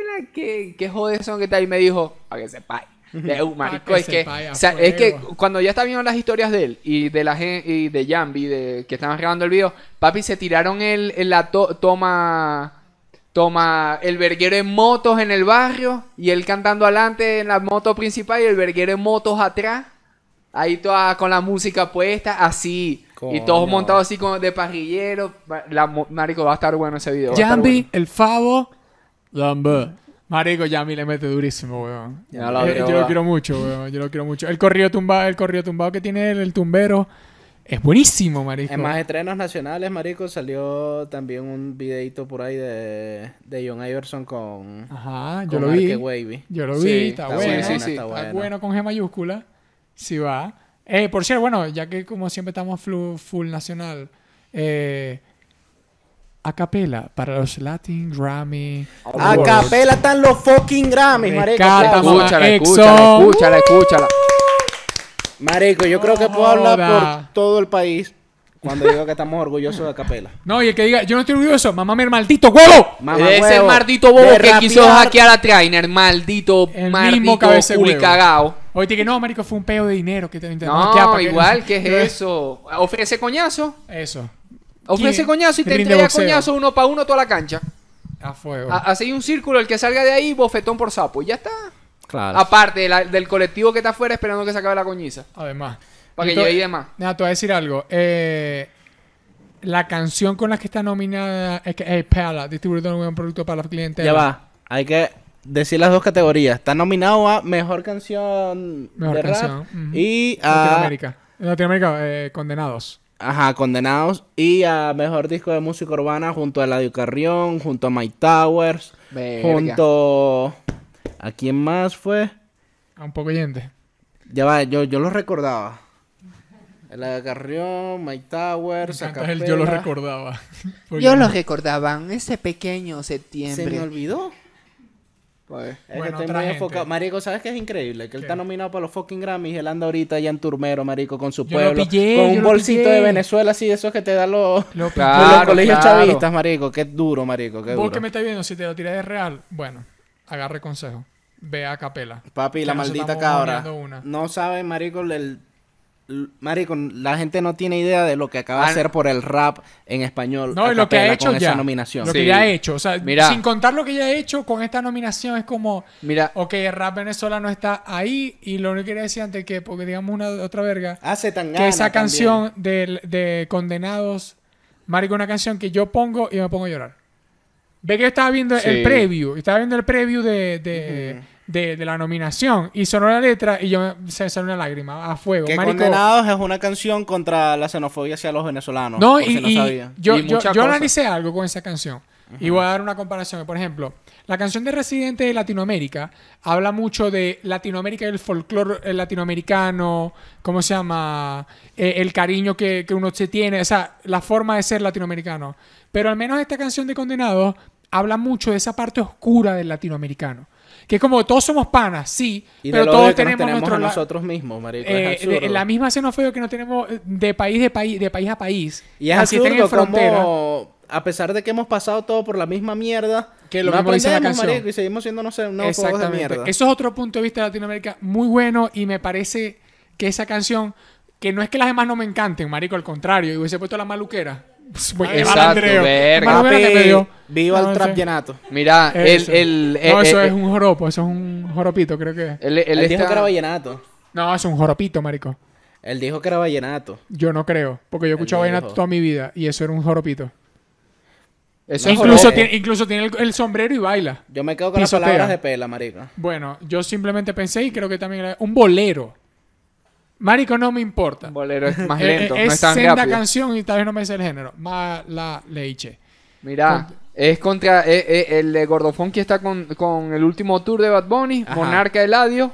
la, qué, qué joder son que tal? Y me dijo, para que sepáis. (laughs) De, uh, marico, es que, o sea, es que cuando ya está viendo las historias de él y de la y de Jambi, de que estaban grabando el video, papi, se tiraron el, el- la to- toma, toma el verguero en motos en el barrio y él cantando adelante en la moto principal y el verguero en motos atrás. Ahí toda con la música puesta, así. Y todos Coño. montados así como de parrillero. La, marico, va a estar bueno ese video. Jambi, bueno. el Favo, Lamba. Marico, Jambi le mete durísimo, weón. Ya la Eh, yo lo quiero mucho, weón. Yo lo quiero mucho. El corrido tumbado, el corrido tumbado que tiene él, el tumbero, es buenísimo, marico. En más estrenos nacionales, marico, salió también un videito por ahí de, de John Iverson con, Ajá, yo con lo vi. Wavy. Yo lo Sí, vi, está, está bueno. bueno, sí, sí. Está Está bueno. bueno con G mayúscula. Sí va. Eh, por cierto, bueno, ya que como siempre estamos full nacional, eh, a capela para los Latin Grammy. A capela están los fucking Grammys, marico. Escúchala, escúchala, escúchala, escúchala. Marico, yo creo que puedo hablar por todo el país cuando digo que estamos orgullosos de capela. (laughs) No, y el que diga, yo no estoy orgulloso, mamá, el maldito huevo. Mamá Ese huevo, maldito bobo que quiso hackear a Trainer, maldito, El maldito culicagao. Oye, que no, marico, fue un peo de dinero que te No, para que- igual, ¿qué es (laughs) eso? Ofrece coñazo. Eso. Ofrece coñazo y te entrega coñazo uno para uno toda la cancha. A fuego. Ha- Así un círculo, el que salga de ahí, bofetón por sapo. Y ya está. Claro. Aparte de la- del colectivo que está afuera esperando que se acabe la coñiza. Además. Para que llegue y demás. Nada, te voy a decir algo. Eh, la canción con la que está nominada es que hey, Pala, distribuidor de un buen producto para la clientela. Ya va. Hay que decir las dos categorías. Está nominado a Mejor Canción Mejor de rap canción, y a... Latinoamérica. En Latinoamérica, eh, condenados. Ajá, Condenados. Y a Mejor Disco de Música Urbana junto a Eladio Carrión, junto a Mike Towers, Verga. junto... ¿A quién más fue? A un poco oyente. Ya va, yo, yo lo recordaba. Eladio Carrión, Mike Towers, yo lo recordaba. (laughs) Yo lo recordaban, ese pequeño Se me septiembre. olvidó. Pues, Es que Bueno, estoy muy gente. enfocado. Marico, ¿sabes qué es increíble? Que él ¿Qué? está nominado para los fucking Grammys y él anda ahorita ya en Turmero, marico, con su Yo lo pueblo. pillé, con yo un lo bolsito pillé. de Venezuela así, de esos que te dan (laughs) los, Lo de Claro, los colegios claro. chavistas, marico. Qué duro, marico, qué Vos duro. que me estás viendo, si te lo tiré de real, bueno, agarre consejo. Ve a capela. Papi, Que la maldita cabra. una. No sabe, marico, el... Marico, la gente no tiene idea de lo que acaba de Ah, hacer por el rap en español. No, y lo que ha hecho con ya. esa nominación. Lo Sí. que ya ha hecho. O sea, Mira. sin contar lo que ya ha hecho con esta nominación, es como. Mira, Ok, el rap venezolano está ahí. Y lo único que quería decir antes que, porque digamos una otra verga, Hace tan que esa canción de, de Condenados, Marico, una canción que yo pongo y me pongo a llorar. Ve que yo estaba viendo Sí. el preview, estaba viendo el preview de, de, de- de la nominación y sonó la letra y yo me, se me salió una lágrima a fuego. Que Marico, Condenados es una canción contra la xenofobia hacia los venezolanos. No, y, si no y yo, Y yo, yo analicé algo con esa canción. Y voy a dar una comparación. Por ejemplo, la canción de Residente de Latinoamérica habla mucho de Latinoamérica y el folclore eh, latinoamericano, ¿cómo se llama? Eh, el cariño que, que uno se tiene, o sea, la forma de ser latinoamericano. Pero al menos esta canción de Condenados habla mucho de esa parte oscura del latinoamericano. Que es como todos somos panas, sí, Y pero todos tenemos, tenemos nuestro a nosotros mismos, marico. eh, es de- absurdo. la misma xenofobia que no tenemos eh, de país de país de país a país. Y es Así absurdo en frontera. como, a pesar de que hemos pasado todo por la misma mierda, Que lo no mismo dice la canción. marico, y seguimos siendo, no sé, fogos de Exactamente. mierda. Eso es otro punto de vista de Latinoamérica muy bueno y me parece que esa canción, que no es que las demás no me encanten, marico, al contrario, y hubiese puesto la maluquera. Pues, Exacto, verga. Papi, dio. viva No, el trap llenato. Mira, el, Eso. el, no, eh, eso eh, es un joropo, eso es un joropito, creo que es. él- él dijo que era vallenato. No, es un joropito, marico. Él dijo que era vallenato. Yo no creo, porque yo he escuchado vallenato dijo. toda mi vida y eso era un joropito. Eso es Incluso tiene, incluso tiene el, el sombrero y baila. Yo me quedo con Pisotea. las palabras de pela, marico. Bueno, yo simplemente pensé y creo que también era un bolero. Marico, no me importa. Un bolero es más Eh, lento, eh, no es es tan senda rápido. canción y tal vez no me sé el género. Mala leche. Mira, es contra eh, eh, el de Gordofón que está con, con el último tour de Bad Bunny, Ajá. Monarca Eladio,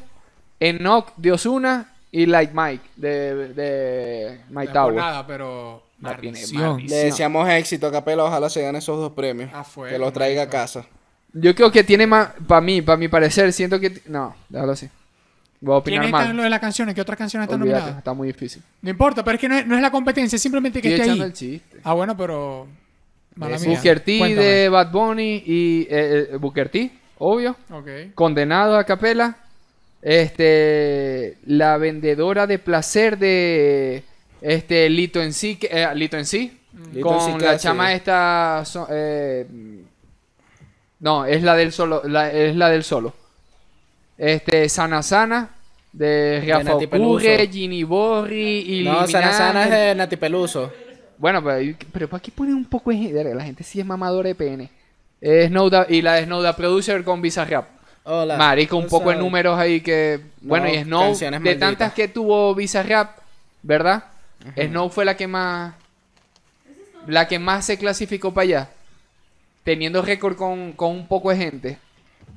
Enoch de Osuna y Like Mike de, de es por Tower. nada, pero. Le deseamos éxito a Capela, ojalá se gane esos dos premios. Ah, fue, que los traiga a casa. Yo creo que tiene más, para mí, para mi parecer, siento que... No, déjalo así. Voy a opinar ¿Quiénes están en mal. lo de las canciones? ¿Qué otras canciones están Olvídate, nominadas? está muy difícil. No importa, pero es que no es, no es la competencia, es simplemente que Estoy esté echando ahí. el chiste. Ah, bueno, pero... Mala mía. Booker T Cuéntame. de Bad Bunny y eh, eh, Booker T, obvio. Ok. Condenado a capela. Este, la vendedora de placer de este Lito en sí, que- eh, Lito en sí, Lito en sí con que la chama esta, so- eh, no, es la del solo, la- es la del solo. Este, Sana Sana de Rafa Ocurre. Ginny Borri, No, Sana Sana es de Nati Peluso. Bueno, pero, pero ¿para qué ponen un poco de? La gente sí es mamadora de pene. Es Snowda, y la de Snowda Producer con Bizarrap. Hola. Marico, un poco de números ahí que... Bueno, No, y Snow, de malditas. tantas que tuvo Bizarrap, ¿verdad? Snow fue la que más... La que más se clasificó para allá. Teniendo récord con, con un poco de gente.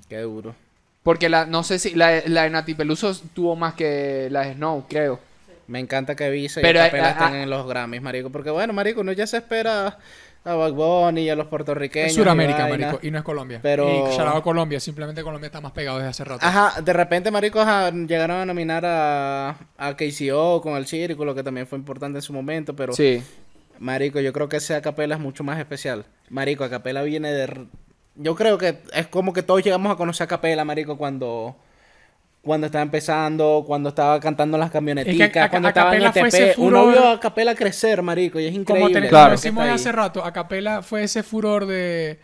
Qué duro. Porque la, no sé si la, la de Nati Peluso tuvo más que la de Snow, creo. Me encanta que Visa y Pero, Capela eh, estén ah, en los Grammys, marico. Porque bueno, marico, uno ya se espera a Bad Bunny y a los puertorriqueños. Es y Suramérica, vaina. marico, y no es Colombia. Pero- Y a Colombia, simplemente Colombia está más pegado desde hace rato. Ajá, de repente, marico, ajá, llegaron a nominar a, a KCO con el Círculo, que también fue importante en su momento, pero... Sí. Marico, yo creo que ese Acapela es mucho más especial. Marico, Acapela viene de... Yo creo que es como que todos llegamos a conocer a Acapela, Marico, cuando... Cuando estaba empezando, cuando estaba cantando las camioneticas, Aca- cuando estaba en ETP. Uno vio a Acapela crecer, marico, y es Como, increíble. te- Claro. como que decimos hace rato, Acapela fue ese furor de,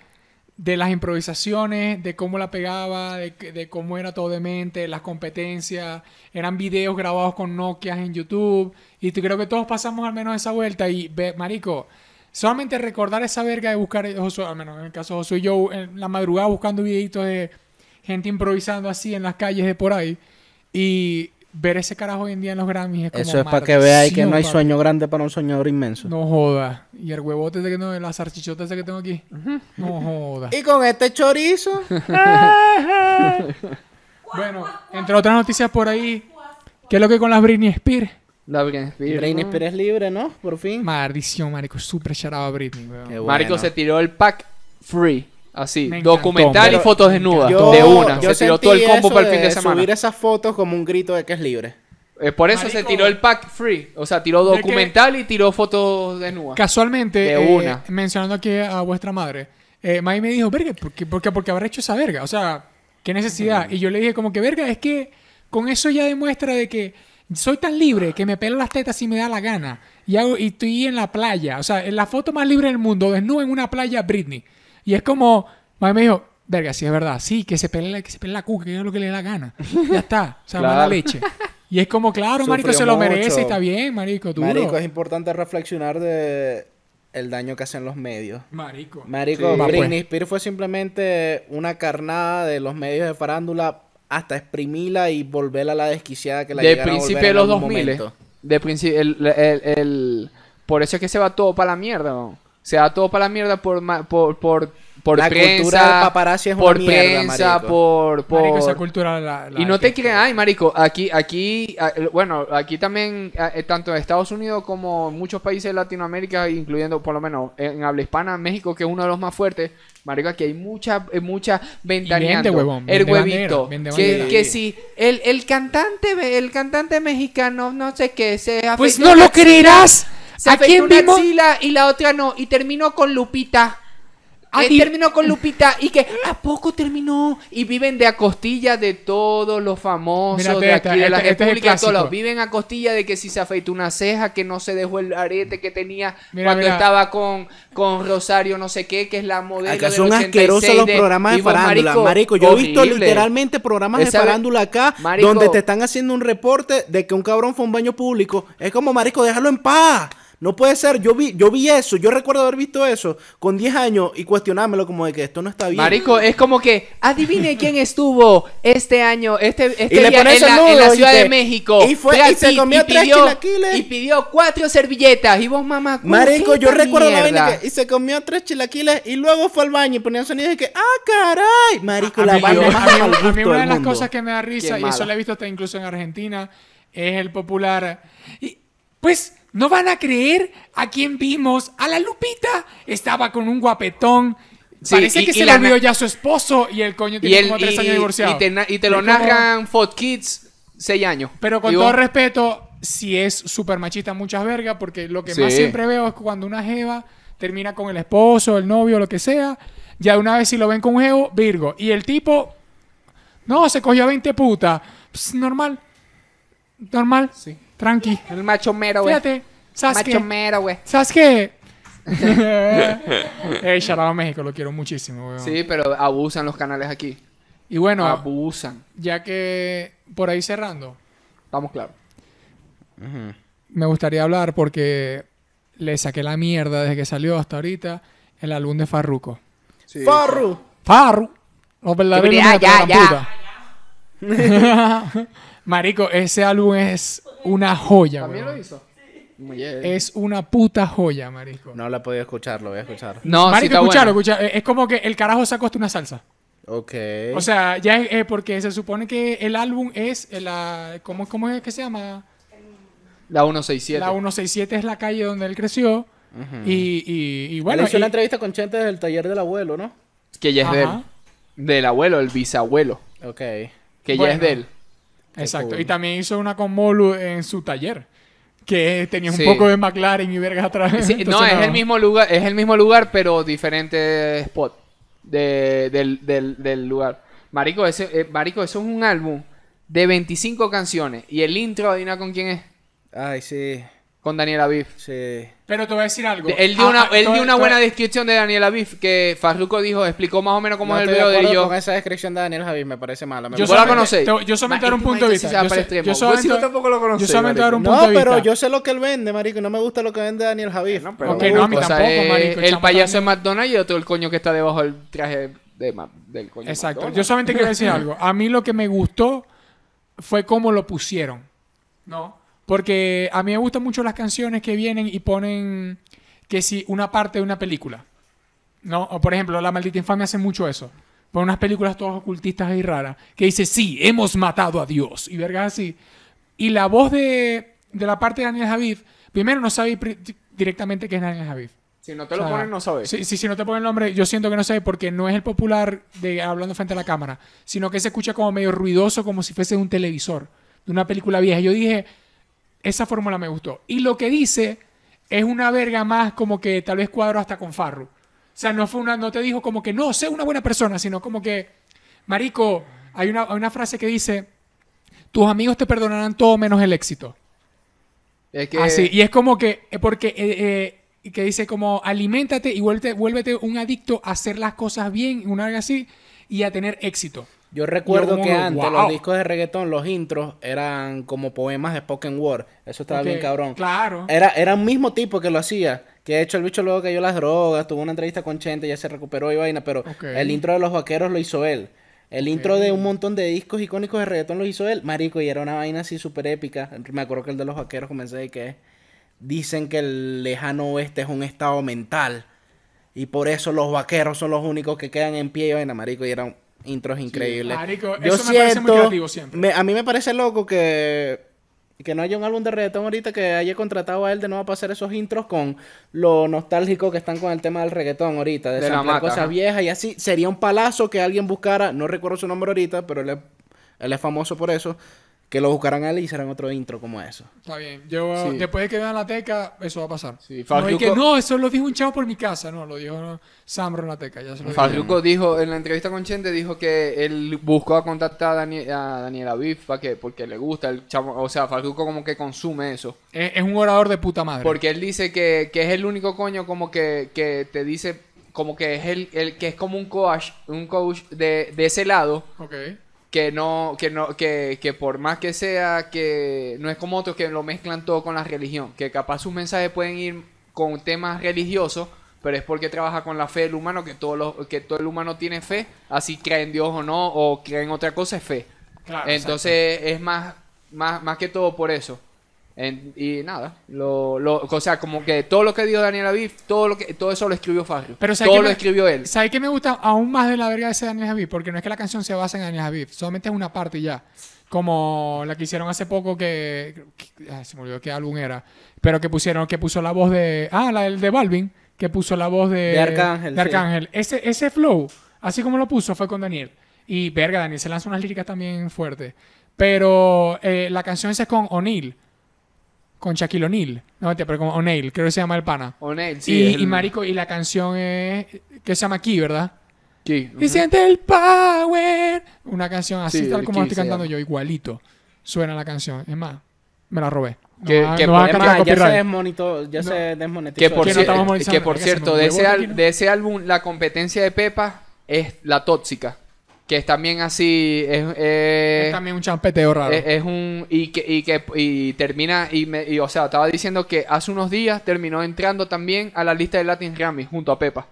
de las improvisaciones, de cómo la pegaba, de, de cómo era todo demente, las competencias, eran videos grabados con Nokia en YouTube, y te- creo que todos pasamos al menos esa vuelta, y ve, marico, solamente recordar esa verga de buscar, Josué, al menos en el caso de Josué y yo, en la madrugada buscando videitos de gente improvisando así en las calles de por ahí, y ver ese carajo hoy en día en los Grammys es como Eso es para que veáis que no hay sueño grande para un soñador inmenso. no joda. Y el huevote ese que tengo, la salchichota ese que tengo aquí. No joda. Y con este chorizo, (laughs) Bueno, entre otras noticias por ahí, ¿qué es lo que con las Britney Spears? La Britney Spears, Britney ¿no? Spears es libre, ¿no? Por fin. Maldición, marico, súper charado a Britney, weón. Qué Marico bueno. se tiró el pack free. Así, Me encantó, documental y fotos desnudas. Yo- de una. yo Se tiró todo el combo para el fin de semana. Subir esas fotos como un grito de que es libre. Eh, por eso se tiró el pack free. O sea, tiró ¿De documental y tiró fotos desnudas. Casualmente, De eh, una. mencionando aquí a vuestra madre, eh, May me dijo, verga, ¿por qué, por qué- por qué habrá hecho esa verga? O sea, ¿qué necesidad? Y yo le dije como que, verga, es que con eso ya demuestra de que soy tan libre que me pelo las tetas si me da la gana. Y, hago, y estoy en la playa. O sea, en la foto más libre del mundo, desnudo en una playa, Britney. Y es como, May me dijo, verga, sí es verdad, sí, que se pele, la- que se pele la cuca, que haga lo que le dé la gana. Ya está. O sea, Claro. mala leche. Y es como, claro, marico, se lo mucho. merece, está bien, marico. Marico, es importante reflexionar de el daño que hacen los medios. Marico. Marico, Sí. Pues. Britney Spears fue simplemente una carnada de los medios de farándula hasta exprimirla y volverla a la desquiciada que la de principio de los algún 2000. momento. De principio, el, el- el- por eso es que se va todo para la mierda. ¿no? Se va todo para la mierda por, por, por La prensa, cultura del paparazzi es una por mierda, prensa, marico. por, por... Marico, esa cultura la- la Y no te detesto. creas, ay, marico, aquí, aquí, bueno, aquí también, eh, tanto en Estados Unidos como en muchos países de Latinoamérica, incluyendo por lo menos en habla hispana, México, que es uno de los más fuertes, marico, aquí hay mucha, eh, mucha ventaneando. huevón, el huevito, bandera, que, que si el, el cantante, el cantante mexicano, no sé qué, se Pues no una lo creerás. Se ¿A quién una vimos? axila y la otra no, y terminó con Lupita. Ah, Eh, terminó con Lupita y que ¿a poco terminó? Y viven de a costilla de todos los famosos Mírate de esta, aquí de la este- este es República, todos viven a costilla de que si se afeitó una ceja, que no se dejó el arete que tenía Mira, cuando mira. estaba con, con Rosario no sé qué, que es la modelo Acá del son 86 asquerosos los de- programas de farándula. Marico, yo he visto literalmente programas Esa de farándula acá Marico. donde te están haciendo un reporte de que un cabrón fue a un baño público. Es como, marico, déjalo en paz. No puede ser. Yo vi, yo vi eso. Yo recuerdo haber visto eso con 10 años y cuestionármelo como de que esto no está bien. Marico, es como que adivine quién estuvo este año, este, este Y le día pones en el la, en la nudo y Ciudad de México. y fue- Brad y se comió tres pidió, chilaquiles. y pidió cuatro servilletas. Y vos, mamá, ¿cómo Marico, yo recuerdo la vaina que y se comió tres chilaquiles y luego fue al baño y ponía sonido de que, ah, caray. Marico, la a mí, vaina a mí- más a mí- una de del las mundo. cosas que me da risa, Qué y eso lo he visto hasta incluso en Argentina, es el popular. y, pues no van a creer a quién vimos. A la Lupita estaba con un guapetón. Sí, Parece y- que y se la na- ya su esposo y el coño Y, tiene el, como tres y- años divorciado. y te, na- y te lo narran Fox Kids seis años. Pero con todo vos- respeto, si es súper machista muchas vergas, porque lo que Sí. más siempre veo es cuando una jeva termina con el esposo, el novio, lo que sea, ya de una vez si lo ven con un jevo, Virgo. Y el tipo, no, se cogió a 20 putas. Normal. Normal. Sí. Tranqui. El macho mero, güey. Fíjate, ¿sabes Macho mero, güey. ¿Sabes qué? (laughs) Ey, shout out a México, lo quiero muchísimo, weón. Sí, pero abusan los canales aquí. Y bueno, abusan. ya que por ahí cerrando, Estamos claros. me gustaría hablar porque le saqué la mierda desde que salió hasta ahorita el álbum de Farruko. Sí. Farru. Farru. Los verdaderos Ya, de ya, la (laughs) ya. Marico, ese álbum es una joya, ¿También lo weón. hizo? Muy bien. Es una puta joya, marico. No la he podido escuchar, lo voy a escuchar. No, sí marico, está escuchalo, bueno. escucha. Es como que el carajo sacó hasta una salsa. Ok. O sea, ya es, es porque se supone que el álbum es la... ¿cómo, ¿Cómo es que se llama? La 167. La 167 es la calle donde él creció. y, y, y bueno, bueno... hizo una entrevista con Chente desde el taller del abuelo, ¿no? Que ya es de él. Ajá. Del abuelo, el bisabuelo. Ok. Que ya Bueno. es de él. Exacto. cool. Y también hizo una con Molu en su taller. Que tenía un poco de McLaren y vergas atrás. Sí, (laughs) no, es el mismo lugar, es el mismo lugar, pero diferente spot de- del, del- del lugar. Marico, ese, eh, Marico, eso es un álbum de 25 canciones. Y el intro, adivina con quién es. Ay, sí. Con Daniel Aviv. Sí. Pero te voy a decir algo. Él dio Ah, una, ah, él te- dio una te- buena descripción de Daniel Aviv que Farruko dijo, explicó más o menos cómo no es el video de yo. con esa descripción de Daniel Javi, me parece mala. Me Yo ¿Vos la te- yo solamente dar un punto de vista. Yo sé- yo solamente- tampoco lo Yo conocéis, solamente dar un punto No, de pero vista. yo sé lo que él vende, marico. y No me gusta lo que vende Daniel Javi. No, pero no, a mí tampoco, marico, el payaso de. McDonald's y otro el coño que está debajo del traje de del coño. Exacto. McDonald's. Yo solamente quiero decir (laughs) algo. A mí lo que me gustó fue cómo lo pusieron. ¿No? Porque a mí me gustan mucho las canciones que vienen y ponen que si una parte de una película. ¿No? O por ejemplo, La Maldita Infamia hace mucho eso. Pone unas películas todas ocultistas y raras. Que dice, sí, hemos matado a Dios. Y vergas así. Y la voz de, de la parte de Daniel Javid, primero no pri- directamente que es Daniel Javid. Si no te lo O sea, ponen, no sabes. Sí, sí, si no te ponen el nombre, yo siento que no sé porque no es el popular de hablando frente a la cámara, sino que se escucha como medio ruidoso, como si fuese un televisor de una película vieja. Yo dije, esa fórmula me gustó. Y lo que dice es una verga más como que tal vez cuadro hasta con Farru. O sea, no fue una, no te dijo como que no, sé una buena persona, sino como que, marico, hay una, hay una frase que dice, tus amigos te perdonarán todo menos el éxito. Es que Así, y es como que, eh, porque, eh, eh, que dice como, aliméntate y vuélvete, vuélvete un adicto a hacer las cosas bien, una vez así, y a tener éxito. Yo recuerdo Yo que antes wow. los discos de reggaetón, los intros, eran como poemas de spoken word. Eso estaba bien cabrón. Claro. Era, era un mismo tipo que lo hacía. Que de hecho el bicho luego cayó las drogas, tuvo una entrevista con Chente, ya se recuperó y vaina, pero el intro de los vaqueros lo hizo él. El intro de un montón de discos icónicos de reggaetón lo hizo él, marico, y era una vaina así súper épica. Me acuerdo que el de los vaqueros comencé de que dicen que el lejano oeste es un estado mental. Y por eso los vaqueros son los únicos que quedan en pie y vaina, marico. Y eran intros increíbles. marico, Yo eso me parece muy siento- creativo siempre. me- a mí me parece loco que, que no haya un álbum de reggaetón ahorita que haya contratado a él de nuevo para hacer esos intros con lo nostálgico que están con el tema del reggaetón ahorita. De, De la samplear mata, cosas ajá. viejas y así. Sería un palazo que alguien buscara, no recuerdo su nombre ahorita, pero él es, él es famoso por eso. Que lo buscaran a él y hicieran otro intro como eso. Está bien. Yo, Sí. después de que vean la teca, eso va a pasar. Sí, no, y Farruko- que no, eso lo dijo un chavo por mi casa. No, lo dijo Sambro en la teca. Ya se lo dijo. En la entrevista con Chente, dijo que él buscó a contactar a, Dani- a Daniel Aviv para que, porque le gusta el chamo, o sea, Farruko como que consume eso. Es, es un orador de puta madre. Porque él dice que, que es el único coño como que, que te dice, como que es el, el que es como un coach, un coach de, de ese lado, Ok. Que no, que no, que, que por más que sea, que no es como otros que lo mezclan todo con la religión, que capaz sus mensajes pueden ir con temas religiosos, pero es porque trabaja con la fe del humano, que todo, lo, que todo el humano tiene fe, así cree en Dios o no, o cree en otra cosa, es fe. Claro, Entonces es más, más, más que todo por eso. En- y nada, lo, lo, o sea, como que todo lo que dijo Daniel Aviv, todo lo que, todo eso lo escribió Farrio. Pero ¿sabes todo lo me- escribió él. ¿Sabes qué me gusta aún más de la verga de ese Daniel Javid? Porque no es que la canción se basa en Daniel Javid, solamente es una parte y ya. Como la que hicieron hace poco que, que- ay, se me olvidó qué álbum era, pero que pusieron, que puso la voz de, ah, la del de Balvin, que puso la voz de, De Arcángel, de sí. Arcángel. Ese, ese flow, así como lo puso, fue con Daniel. Y verga, Daniel se lanza unas líricas también fuertes. Pero eh, la canción esa es con O'Neill, con Shaquille O'Neal, no pero con O'Neill, creo que se llama el pana. O'Neal, sí. y, el- y marico, y la canción es que se llama Key, ¿verdad? Sí, Y ujú. siente el power. Una canción así, Sí, tal como la estoy cantando llama. yo, igualito. Suena la canción. Es más, me la robé. No Que- va- que no va a por- ya se, desmonito, ya No. se desmonetizó. Que por, Que no cier- por cierto, de ese, de ese álbum, la competencia de Pepa es La Tóxica. Que es también así. Es, eh, Es también un champeteo raro. es, es un. Y que, y que y termina. Y, me- y, o sea, estaba diciendo que hace unos días terminó entrando también a la lista de Latin Grammy junto a Pepa.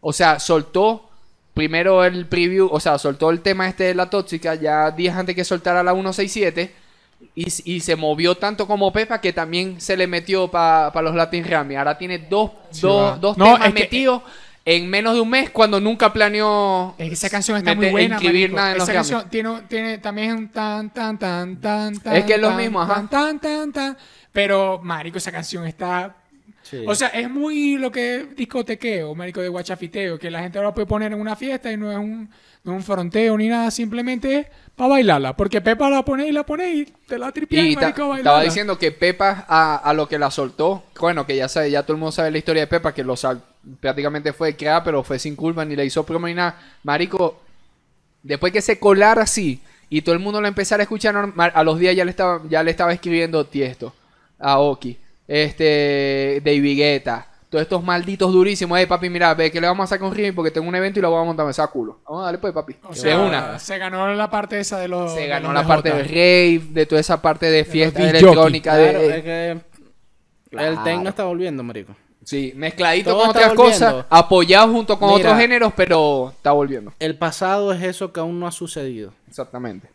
O sea, soltó primero el preview, o sea, soltó el tema este de la tóxica ya días antes que soltara la 167 y, y se movió tanto como Pepa que también se le metió para los Latin Grammy. Ahora tiene dos, Sí, dos, dos No, temas que- metidos en menos de un mes cuando nunca planeó esa canción está muy buena, inscribir nada en los Esa canción tiene, tiene también un tan, tan, tan, tan, tan. Es que es lo tan, mismo, ajá. Tan, tan, tan, tan. Pero, marico, esa canción está... Sí. O sea, es muy lo que es discotequeo, marico, de guachafiteo, que la gente ahora puede poner en una fiesta y no es un, no es un fronteo ni nada, simplemente es para bailarla. Porque Pepa la pone y la pone y te la tripea Y y marico, bailarla. estaba diciendo que Pepa a, a lo que la soltó, bueno, que ya sabe, ya todo el mundo sabe la historia de Pepa, que lo sal- prácticamente fue creada, pero fue sin culpa, ni le hizo promo ni nada. Marico, después que se colara así y todo el mundo lo empezara a escuchar a los días ya le estaba, ya le estaba escribiendo Tiesto, Aoki, este, David Guetta, todos estos malditos durísimos. Eh, papi, mira, ve que le vamos a sacar un ritmo porque tengo un evento y lo vamos a montar, me saca culo. Vamos a darle pues, papi. O de sea, una. se ganó la parte esa de los. Se de ganó los la parte del rave, de toda esa parte de fiesta disc electrónica. Claro, de, es que Claro. el techno está volviendo, marico. Sí, mezcladito Todo con otras volviendo. cosas, apoyado junto con Mira. otros géneros, pero está volviendo. El pasado es eso que aún no ha sucedido. Exactamente.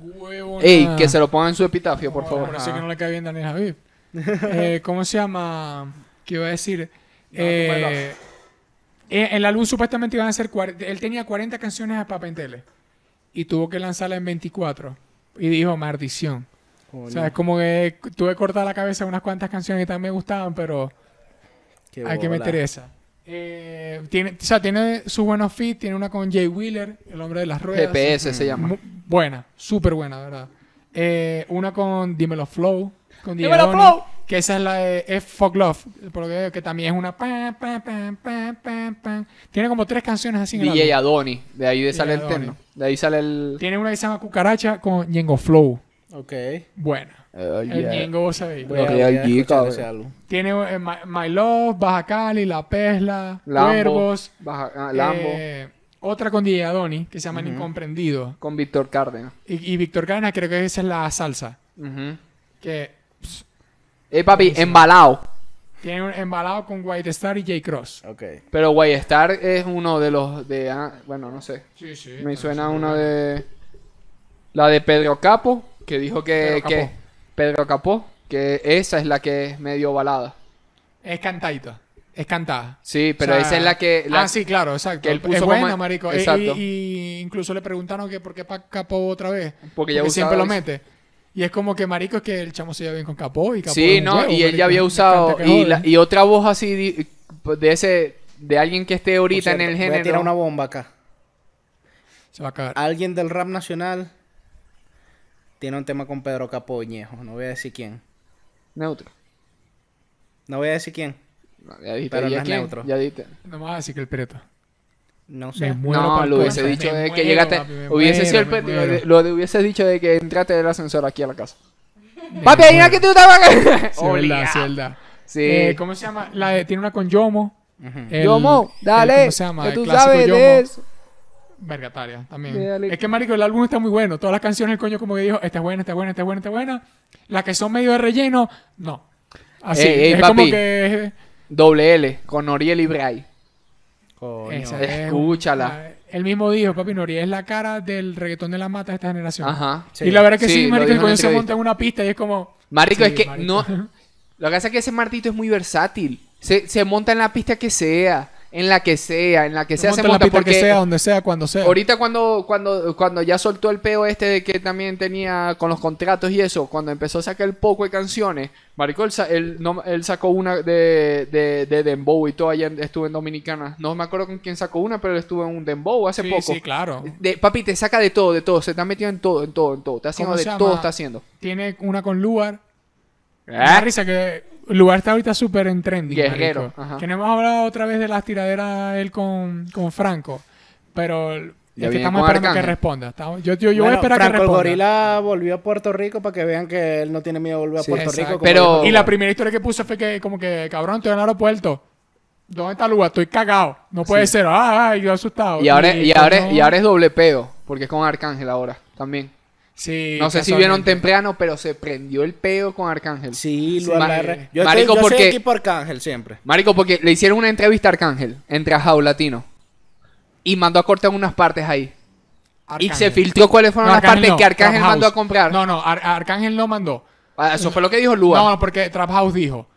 Huevona. Ey, que se lo pongan en su epitafio, por No, favor. Por eso que no le cae bien Daniel Javid. (laughs) Eh, ¿Cómo se llama? ¿Qué iba a decir? Eh, eh, el álbum supuestamente iban a ser... Él tenía 40 canciones a Papa en Tele. Y tuvo que lanzarla en 24. Y dijo, maldición. O sea, es como que tuve que cortar la cabeza unas cuantas canciones que también me gustaban, pero Qué hay que bola. meter esa. Eh, tiene, o sea, tiene sus buenos feats. Tiene una con Jay Wheeler, el hombre de las ruedas. GPS se llama. Mu- buena, súper buena, ¿verdad? Eh, una con Dímelo Flow. Con Dímelo Diego Flow. Que esa es la de F Fuck Love. Por lo que veo, que también es una. Tiene como tres canciones así en el DJ. Adoni, de ahí de sale el Adoni. terno. De ahí sale el. Tiene una que se llama Cucaracha con Ñengo Flow. Ok. Buena. Oh, El. Ñengo, vos sabéis. Voy a, Los voy a Real G, escuchar cabrón. ese álbum. Tiene eh, My, My Love, Baja Cali, La Pesla, Lambo, Cuervos. Baja- ah, Lambo, eh, otra con DJ Adoni, que se llama El Incomprendido. con Víctor Cárdenas. Y, y Víctor Cárdenas, creo que esa es la salsa. Ujú. Que Eh, papi, embalado. tiene un embalado con White Star y J. Cross. Ok. Pero Guaystar es uno de los de. ah, bueno, no sé. Sí, sí. Me suena una de. La de Pedro Capo, que dijo que. Pedro que Capó. Pedro Capó, que esa es la que es medio balada. Es cantadita. es cantada. Sí, pero O sea, esa es la que... la- ah, sí, claro, exacto. que él puso es como- buena, marico. Y- Exacto. Y, y incluso le preguntaron que por qué pa Capó otra vez. Porque ya siempre lo mete. Y es como que, marico, es que el chamo se lleva bien con Capó y Capó Sí, no, huevo, y él marico. ya había usado... Y, jode. la- y otra voz así de ese... De alguien que esté ahorita en el Voy a tirar género. una bomba acá. Se va a cagar. Alguien del rap nacional tiene un tema con Pedro Capoñejo. No voy a decir quién. Neutro. No voy a decir quién. No, ya dijiste. Pero ¿y no es quién? neutro. Ya dijiste. No me vas a decir que el Preto. No Me sé. muero no, lo hubiese dicho me de que llegaste. papi, me hubiese sido el me muero. lo hubiese dicho de que entraste del ascensor aquí a la casa. Papi, adivina que tú estabas (laughs) Sí, verdad, sí, verdad. Eh, ¿Cómo se llama? La de- tiene una con Yomo. El- Yomo, el- dale. ¿Cómo se llama? Que El tú clásico sabes Yomo. de eso. Vergataria también. Dale. Es que, marico, el álbum está muy bueno. Todas las canciones el coño como que dijo, esta es buena, esta es buena, esta es buena, esta es buena. Las que son medio de relleno, no. Así, Ey, ey, es como papi. que... Doble L, con Noriel y Bray. Esa es- Escúchala. Él mismo dijo, papi, Noriel es la cara del reggaetón de la mata de esta generación. Ajá. Sí. Y la verdad que sí, marico, el coño se monta en una pista y es como... Marico, Sí, es que marico. no. Lo que pasa es que ese martito es muy versátil. Se, se monta en la pista que sea, en la que sea, en la que sea se monta en la porque que sea, donde sea, cuando sea. ahorita cuando, cuando, cuando ya soltó el peo este de que también tenía con los contratos y eso, cuando empezó a sacar el poco de canciones, Marico, él, él, no- él sacó una de, de, de Dembow y todo allá estuvo en Dominicana. No me acuerdo con quién sacó una, pero él estuvo en un Dembow hace sí, poco. sí, claro. De- papi, te saca de todo, de todo. Se está metido en todo, en todo, en todo. Está haciendo ¿Cómo de todo, está haciendo. Tiene una con Lugar. Me ¿Eh? risa que Lugar está ahorita súper en trending. Guerrero. Que no hemos hablado otra vez de las tiraderas él con, con Franco. Pero es que estamos esperando que responda. Estamos- yo yo, yo voy a Bueno, esperar Franco que el responda. Gorila volvió a Puerto Rico para que vean que él no tiene miedo de volver a Sí, Puerto Exacto. Rico. como Pero- dijo Y la primera historia que puso fue que, como que, cabrón, estoy en el aeropuerto. ¿Dónde está Lugar? Estoy cagado. No puede ser. Ah, ay, yo asustado. Y ahora, y, ahora, y ahora es doble peo, porque es con Arcángel ahora también. Sí, No sé si vieron temprano, pero se prendió el peo con Arcángel. Sí, lo agarré. Yo, Marico, estoy, yo porque- soy equipo Arcángel siempre. Marico, porque le hicieron una entrevista a Arcángel entre Ajao Latino. Y mandó a cortar unas partes ahí. Y se filtró cuáles fueron No, las partes no, que Arcángel Trap mandó a comprar. No, no, Ar- Arcángel no mandó. Ah, Eso fue lo que dijo Lua. No, no, porque Trap House dijo.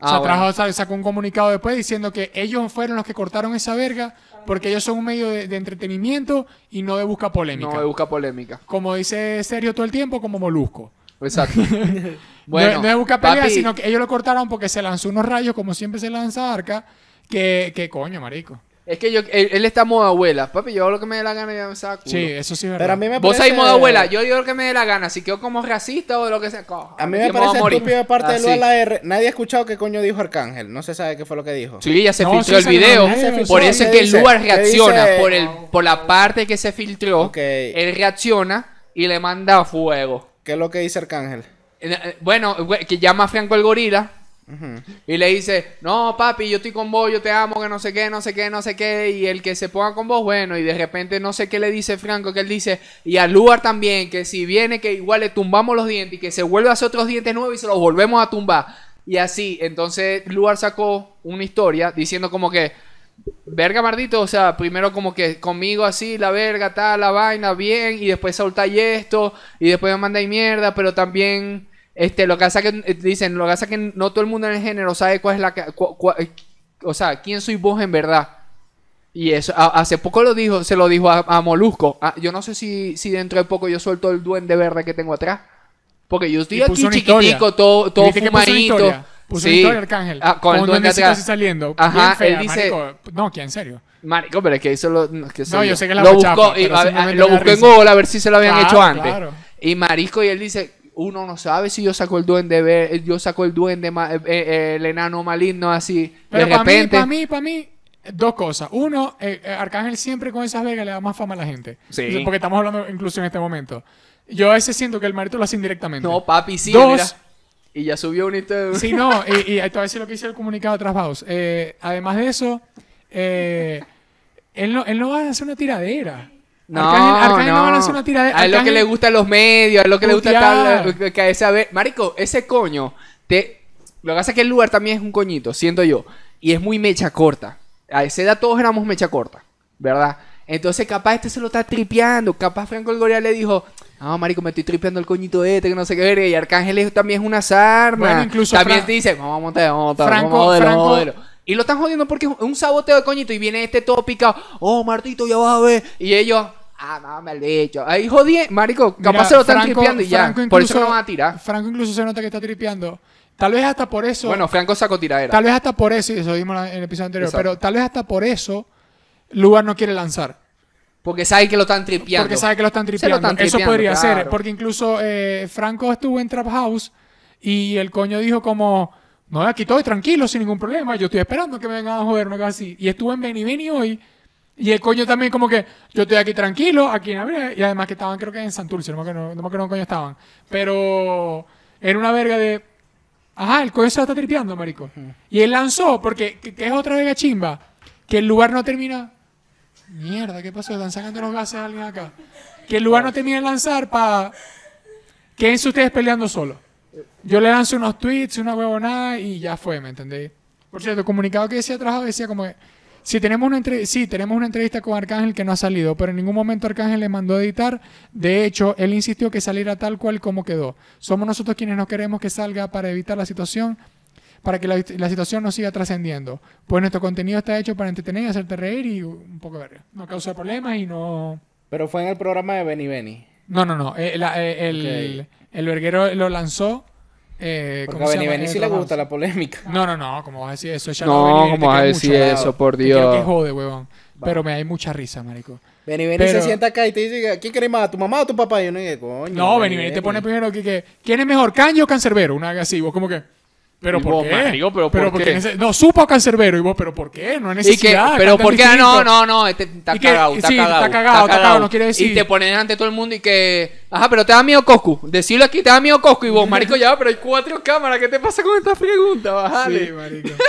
Ah, o sea, bueno. Trap House sa- sacó un comunicado después diciendo que ellos fueron los que cortaron esa verga porque ellos son un medio de, de entretenimiento y no de busca polémica. no me busca polémica. Como dice Sergio todo el tiempo, como Molusco. Exacto. (laughs) no, (laughs) bueno, no es busca pelea, papi, sino que ellos lo cortaron porque se lanzó unos rayos, como siempre se lanza Arca, que, que coño, marico. Es que yo, él, él está modo abuela. Papi, yo hago lo que me dé la gana y ya me saco. Sí, eso sí es verdad. Pero a mí me Vos parece... ahí modo abuela, yo digo lo que me dé la gana. Si quedo como racista o lo que sea. coja, A mí me parece morir. estúpido de parte de la R. Nadie ha escuchado qué coño dijo Arcángel. No se sabe qué fue lo que dijo. Sí, ya se No, filtró sí el video. por eso es ¿Qué que ¿Qué reacciona. dice? Por, el, por la parte que se filtró, él reacciona y le manda fuego. ¿Qué es lo que dice Arcángel? Eh, eh, Bueno, güey, que llama a Franco el gorila Y le dice, no papi, yo estoy con vos, yo te amo, que no sé qué, no sé qué, no sé qué, y el que se ponga con vos, bueno, y de repente no sé qué le dice Franco, que él dice, y a Luar también, que si viene que igual le tumbamos los dientes y que se vuelve a hacer otros dientes nuevos y se los volvemos a tumbar. Y así, entonces Luar sacó una historia diciendo como que, verga mardito, o sea, primero como que conmigo así, la verga, tal, la vaina, bien, y después soltáis esto, y después me mandáis mierda, pero también, este, lo que pasa que, eh, dicen, lo que pasa que no todo el mundo en el género sabe cuál es la, cu- cu- eh, o sea, quién soy vos en verdad. Y eso, a- hace poco lo dijo, se lo dijo a, a Molusco. Ah, yo no sé si, si dentro de poco yo suelto el duende verde que tengo atrás. Porque yo estoy aquí chiquitico, historia. todo, todo ¿Viste que puso una fumadito. Puso Sí. historia Arcángel. Ah, con el un duende atrás. así saliendo. Ajá, fea, él dice- marico. No, que en serio. Marico, pero es que eso lo. no, es que No, yo sé que la lo buscó, y, a- a- lo busqué en. Google a ver si se lo habían Claro, hecho antes. claro. Y Marisco, y él dice: Uno no sabe si yo saco el duende yo saco el duende, ma- eh, eh, el enano maligno así. Pero de para mí, repente. para mí, para mí, dos cosas. Uno, eh, eh, Arcángel siempre con esas vergas le da más fama a la gente. Sí. Porque estamos hablando incluso en este momento. Yo a veces siento que el marito lo hace indirectamente. No, papi, sí, Dos. mira. Y ya subió un historia. Sí, no, y, y te voy a decir lo que dice el comunicado de Trasbaus. Eh, además de eso, eh, él, no, él no va a hacer una tiradera. No, Arcángel, Arcángel no. no. a hacer una tiradera. A él lo que le gusta los medios, a lo que le gusta tal, a ver, marico, ese coño, te, lo que pasa es que el lugar también es un coñito, siento yo, y es muy mecha corta. A esa edad todos éramos mecha corta, ¿verdad? Entonces capaz este se lo está tripeando, capaz Franco el Goria le dijo, no, marico, me estoy tripeando el coñito este, que no sé qué verga", y Arcángel es- también es una sarna. Bueno, incluso también te dice, vamos a montar, vamos a montar, Franco- vamos a joderlo, Franco- a joderlo". Y lo están jodiendo porque es un saboteo de coñito y viene este todo picado. Oh, Martito, ya vas a ver. Y ellos, ah, no, me bicho. Ahí jodí, marico, capaz Mira, se lo están Franco- tripeando y ya. Franco por eso no van a tirar. Franco incluso se nota que está tripeando. Tal vez hasta por eso. Bueno, Franco sacó tiradera. tal vez hasta por eso, y eso dimos en el episodio anterior, Exacto. pero tal vez hasta por eso Lugar no quiere lanzar. Porque sabe que lo están tripeando. Porque sabe que lo están lo tripeando. Eso podría claro. ser. Porque incluso eh, Franco estuvo en Trap House y el coño dijo como, no, aquí estoy tranquilo, sin ningún problema. Yo estoy esperando que me vengan a joder, una cosa así. Y estuvo en Benny Benny hoy. Y el coño también como que, yo estoy aquí tranquilo, aquí en Abril. Y además que estaban creo que en Santurce, no me acuerdo, no me acuerdo coño estaban. Pero era una verga de... Ajá, el coño se está tripeando, marico. Y él lanzó, porque que, que es otra verga chimba, que el lugar no termina... Mierda, ¿qué pasó? Están sacando los gases a alguien acá. Que el lugar no termine de lanzar para... Quédense ustedes peleando solo. Yo le lanzo unos tweets, una huevonada y ya fue, ¿me entendéis? Por cierto, el comunicado que decía atrás decía como que... Si tenemos una sí, tenemos una entrevista con Arcángel que no ha salido, pero en ningún momento Arcángel le mandó a editar. De hecho, él insistió que saliera tal cual como quedó. Somos nosotros quienes no queremos que salga para evitar la situación, para que la, la situación no siga trascendiendo. Pues nuestro contenido está hecho para entretener, hacerte reír y un poco verga. No causa problemas y no... Pero fue en el programa de Benny Benny. No, no, no. eh, eh, el, el verguero lo lanzó. Eh, Porque ¿cómo a Benny sí le gusta la polémica. (laughs) No, no, no, ¿cómo vas a decir eso? Ya No, ¿cómo vas a decir mucho, eso? Por quiero que Dios. jode, huevón. Pero me hay mucha risa, marico. Benny Benny Pero- se sienta acá y te dice, ¿quién querés más? ¿Tu mamá o tu papá? Y yo no digo, coño. No, Benny Benny te pone primero que, que ¿quién es mejor, Caño o Cancerbero? Una vez así, vos como que ¿Pero Y por vos, qué? marico, ¿pero por qué? No, supo a Cancerbero y vos, ¿pero por qué? No hay que, necesidad. pero ¿por qué? No, no, no, este está cagado, está sí, está cagado. está cagado, no quiere decir. Y te ponen ante todo el mundo y que, ajá, pero te da miedo Coscu. Decirlo aquí, te da miedo Coscu. Y vos, (laughs) marico, ya, pero hay cuatro cámaras. ¿Qué te pasa con esta pregunta? Bájale. Sí, marico. (laughs)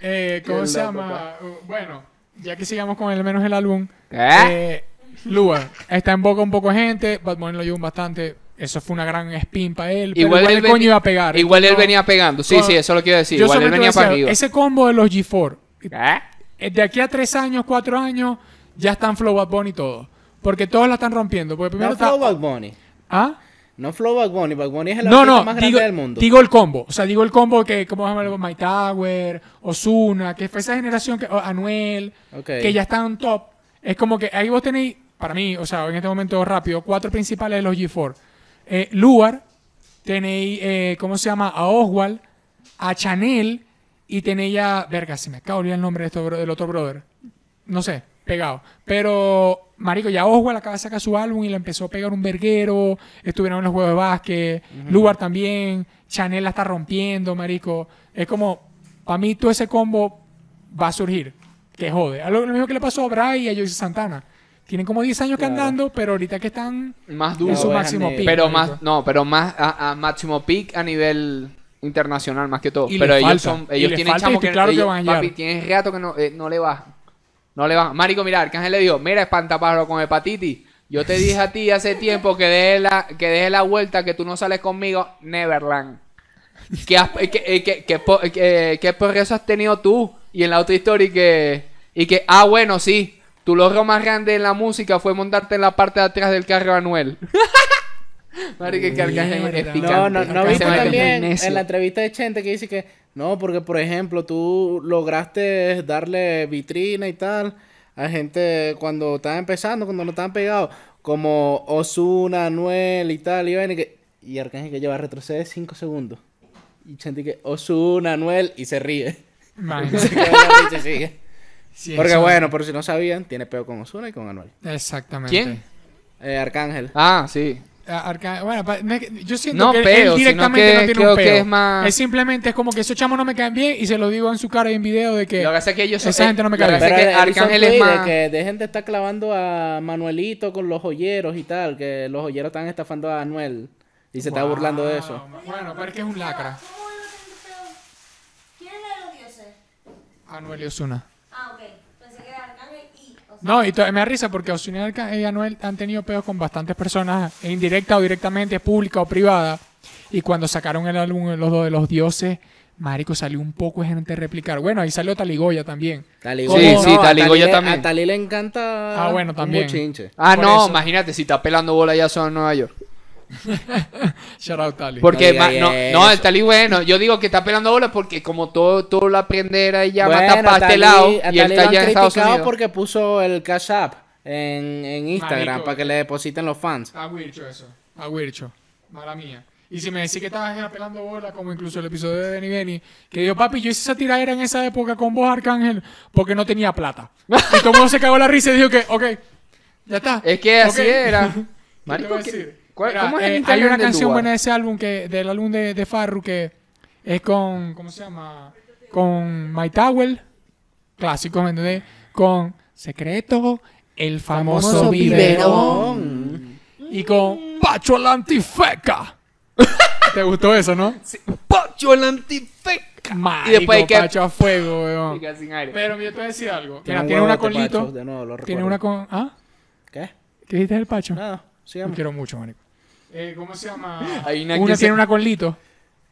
Eh, ¿Cómo se llama? Uh, bueno, ya que sigamos con el menos el álbum. ¿Qué? Eh, Lua, está en boca un poco de gente. Bad Bunny lo llevó bastante. Eso fue una gran spin para él. Pero igual, él el coño iba a pegar. Igual él venía pegando. Sí, sí, eso lo quiero decir. yo igual él venía para arriba. Ese combo de los G4, ¿Qué? eh, de aquí a tres años, cuatro años, ya están Flow Bad Bunny y todo. Porque todos la están rompiendo. Porque primero No está. Flow Bad Bunny. ¿Ah? No Flow Bad Bunny. Bad Bunny es el No, no, más digo, grande del mundo. digo el combo. O sea, digo el combo que, como se llama? My Tower, Osuna, que fue esa generación, que, Anuel, Ok. que ya están top. Es como que ahí vos tenéis, para mí, o sea, en este momento rápido, cuatro principales de los G4. Eh, Luar, tenéis, eh, ¿cómo se llama? A Oswald, a Chanel, y tenéis ya, verga, se me acaba de olvidar el nombre de esto, del otro brother. No sé, pegado. Pero, marico, ya Oswald acaba de sacar su álbum y le empezó a pegar un verguero. Estuvieron en los juegos de básquet. Lugar también. Chanel la está rompiendo, marico. Es como, para mí todo ese combo va a surgir. Que jode. Lo, lo mismo que le pasó a Bray y a Joyce Santana. Tienen como 10 años que Claro. andando, pero ahorita que están Más en duro. su oveja máximo pico. Pero más, no, pero más a, a máximo peak a nivel internacional más que todo. Y pero le ellos falta, son, ellos tienen falta, chamos que, claro que van a papi, tienen rato que no, eh, no le bajan. No le bajan. Marico, mira, Arcángel le dijo, mira, espantapájaro con hepatitis. Yo te dije a ti hace tiempo que deje la, que deje la vuelta, que tú no sales conmigo, Neverland. ¿Qué, has- eh, que, eh, que, que, po- eh, que- qué progreso has tenido tú? Y en la otra historia y que, y que, ah, bueno, sí, tu logro más grande en la música fue montarte en la parte de atrás del carro de Anuel. (laughs) Es picante. No, no, no viste también en la entrevista de Chente que dice que no, porque por ejemplo tú lograste darle vitrina y tal a gente cuando estaban empezando, cuando no estaban pegados, como Osuna, Anuel y tal, y, y, que, y Arcángel que lleva retrocede 5 segundos. Y Chente que Osuna, Anuel y se ríe. Imagínate. (laughs) Se queda en la risa y sigue. Sí, Porque eso- bueno, por si no sabían, tiene peo con Osuna y con Anuel. Exactamente. ¿Quién? Eh, Arcángel. Ah, sí. A- Arca- bueno, pa- yo siento No que él- peo, él directamente que no tiene creo un que peo. es más- simplemente es como que esos chamos no me caen bien y se lo digo en su cara y en video de que Lo que pasa es que ellos son- esa gente no me cae bien. es que Arcángel es tweet de más- que dejen de estar clavando a Manuelito con los joyeros y tal, que los joyeros están estafando a Anuel y se está burlando de eso. Bueno, pero es que es un lacra. ¿Cómo ¿Quién es de los dioses? Anuel y Osuna. Ah, ok. Pensé que era Arcángel y. O sea, No, y me da risa porque Osuna y Arca- y Anuel han tenido peos con bastantes personas, e indirecta o directamente, pública o privada. Y cuando sacaron el álbum Los dos de los dioses, Marico salió un poco de gente a replicar. Bueno, ahí salió Taligoya también. Taligo- Sí, sí, a Taligo Tali yo le- también. A Tali le encanta Ah, bueno, también. Ah, Por no, eso. imagínate si está pelando bola ya son en Nueva York. (laughs) Shout out Tali. Porque No ma- no, el Tali bueno, yo digo que está pelando bolas porque como todo, todo la aprendera y ya Bueno, mata para este lado y él lo está han allá en Estados criticado Unidos. porque puso el Cash App en, en Instagram Marico. para que le depositen los fans. A Wircho eso. A Wircho. Mala mía. Y si me decís que estabas pelando bola, como incluso el episodio de Benny Benny, que dijo, papi, yo hice esa tiradera en esa época con vos, Arcángel, porque no tenía plata. (laughs) Y todo el mundo se cagó la risa y dijo que, ok, ya está. Es que así era. (laughs) ¿Qué te Marico, voy a ¿qué- decir? Cuál- Mira, ¿Cómo es el eh, hay una canción buena de ese álbum, que, del álbum de, de Farru, que es con, ¿cómo se llama? Con My Towel, clásico, ¿me entendés? Con Secreto, el famoso, Famoso biberón. Y con Pacho la Antifeca. (laughs) ¿Te gustó eso, no? Pacho el antifeca. Marico, Y después que Pacho a fuego, weón. Fica sin aire. Pero yo te voy a decir algo. Tiene Mira, un tiene una huevote, con Lito. Pacho, de nuevo, lo Tiene una con... ¿Ah? ¿Qué? ¿Qué dijiste del Pacho? Nada, Lo quiero mucho, marico. Eh, ¿Cómo se llama? (laughs) Hay una una que se- tiene una con Lito.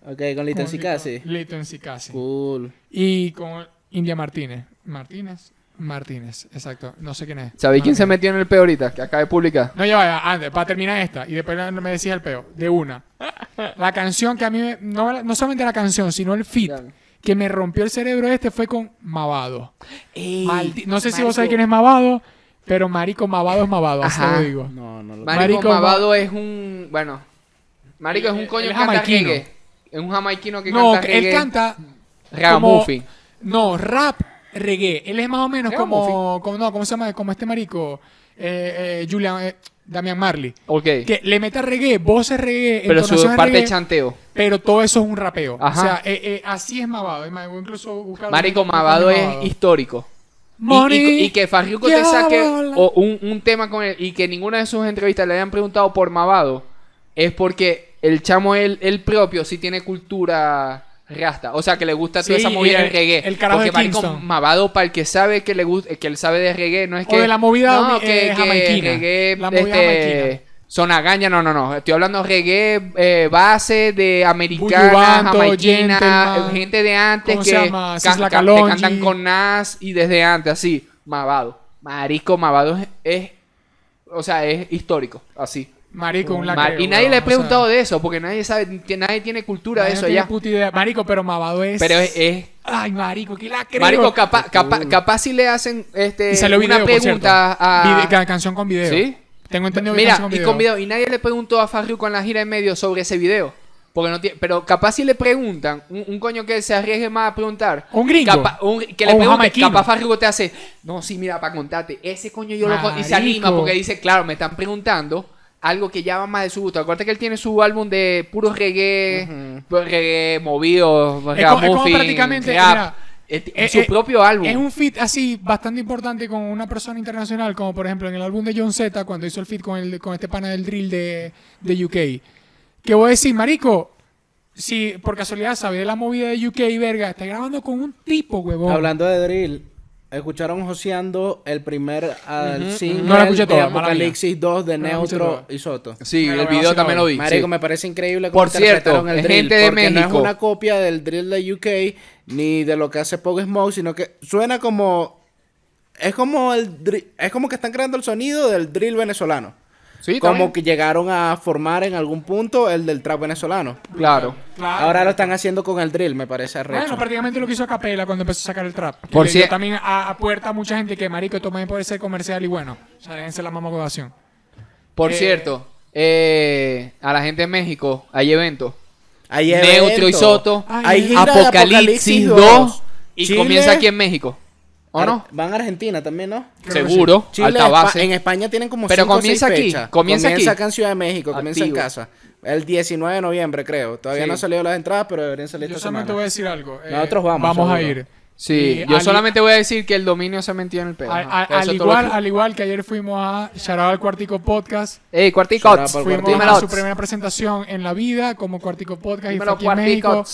Ok, con Lito en casi. Lito en Casi. Cool. Y con India Martínez. Martínez. Martínez, exacto. No sé quién es. ¿Sabéis quién se metió en el peo ahorita? Que acaba de publicar. No, ya vaya, antes, para terminar esta. Y después me decías el peo. De una. La canción que a mí, me- no, no solamente la canción, sino el fit que me rompió el cerebro este fue con Mavado. Ey, Maldi- no sé si vos sabés quién es Mavado, pero marico, Mavado es Mavado, así Ajá. lo digo. No, no lo Marico, Marico, Mavado es un... Bueno. Marico es un coño que es canta jamaiquino. reggae. Es un jamaiquino que No, canta que él reggae. canta Ragamuffin. No, rap, reggae. Él es más o menos como, como, no, ¿cómo se llama? Como este marico, eh, eh, Julian, eh, Damian Marley. Ok. Que le mete reggae, voces reggae, Pero su entonaciones parte reggae, chanteo. pero todo eso es un rapeo. Ajá. O sea, eh, eh, así es Mavado. Es más, voy incluso a buscar Marico, Mavado es Mavado. Y, Money, y- y que Farruko te saque o un, un tema con él y que ninguna de sus entrevistas le hayan preguntado por Mavado es porque el chamo él, él propio sí tiene cultura rasta. O sea, que le gusta toda esa movida el- reggae. el carajo porque de marico. Mavado, para el que sabe que le gusta, que él sabe de reggae, no es O que. de la movida, no, eh, que, reggae, La movida este, jamaiquina. Sonagaña, no, no, no. Estoy hablando reggae eh, base de americana, jamaiquina, Gentleman. gente de antes ¿Cómo que, can- can- cantan con Nas y desde antes, así. Mavado. Marico, Mavado es, es- o sea, es histórico, así. Marico, un Mar- lacreo. y nadie le o preguntado sea, de eso, porque nadie sabe, que nadie tiene cultura de eso tiene ya. puta idea. Marico, pero Mavado es... Pero es, es- Ay, marico, qué lacreo. Marico, capaz, capaz, capaz si le hacen este, Y salió una video, pregunta a... Vide- ca- canción con video. ¿Sí? Tengo entendido que Mira, y con video. Y nadie le preguntó a Farruko en la gira en medio sobre ese video. Porque no tiene, pero capaz si le preguntan, un, un coño que se arriesgue más a preguntar. Un gringo. Un- que le un pregunte, capaz Farruko te hace, no, sí, mira, para contarte, ese coño yo lo con-". Y se anima Marico. porque dice, claro, me están preguntando algo que ya va más de su gusto. Acuérdate que él tiene su álbum de puro reggae, puro reggae movido, Es como- es como ragamuffin, prácticamente, rap. mira, Es- eh, es su eh, propio álbum. Es un fit así bastante importante con una persona internacional, como por ejemplo en el álbum de John Z, cuando hizo el fit con, el, con este pana del drill de, de UK. Que voy a decir, marico, si por casualidad sabe de la movida de UK, verga, está grabando con un tipo, huevón. Hablando de drill, escucharon joseando el primer ah, single No la escuché de Apocalipsis 2 de No Neutro toda. y Soto. Sí, el video también lo vi. Marico, sí. me parece increíble cómo Por cierto, el es drill. gente de porque no México. es una copia del drill de UK ni de lo que hace Pog Smoke, sino que suena como es como el es como que están creando el sonido del drill venezolano. Sí, como también. que llegaron a formar en algún punto el del trap venezolano. Claro. Claro. Ahora lo están haciendo con el drill, me parece arrecho. Bueno, prácticamente lo que hizo Capela cuando empezó a sacar el trap. Por si- también a, a puerta a mucha gente que, marico, esto también puede ser comercial y bueno. O sea, déjense la mamagodación. Por Eh, cierto, eh, a la gente de México hay eventos. Hay Neutro y. Soto. Ay, Hay ay, gira de Apocalipsis 2. 2. Y Chile, comienza aquí en México. ¿O Ar- no? Van a Argentina también, ¿no? Seguro. Chile, alta Espa- base. en España tienen como Pero cinco comienza seis aquí, fechas. comienza aquí. acá en Ciudad de México, comienza en casa. El 19 de noviembre, creo. Todavía Sí. no han salido las entradas, pero deberían salir Yo esta solamente semana. voy a decir algo. eh, Nosotros vamos, Vamos a ir. Sí, Y yo al- solamente voy a decir que el dominio se metió en el pedo. Al, igual, que- al igual que ayer fuimos a Charaba al Cuartico Podcast, Ey, por fuimos Cuartico. a su primera presentación en la vida como Cuartico Podcast y Dímelo, fue aquí en México.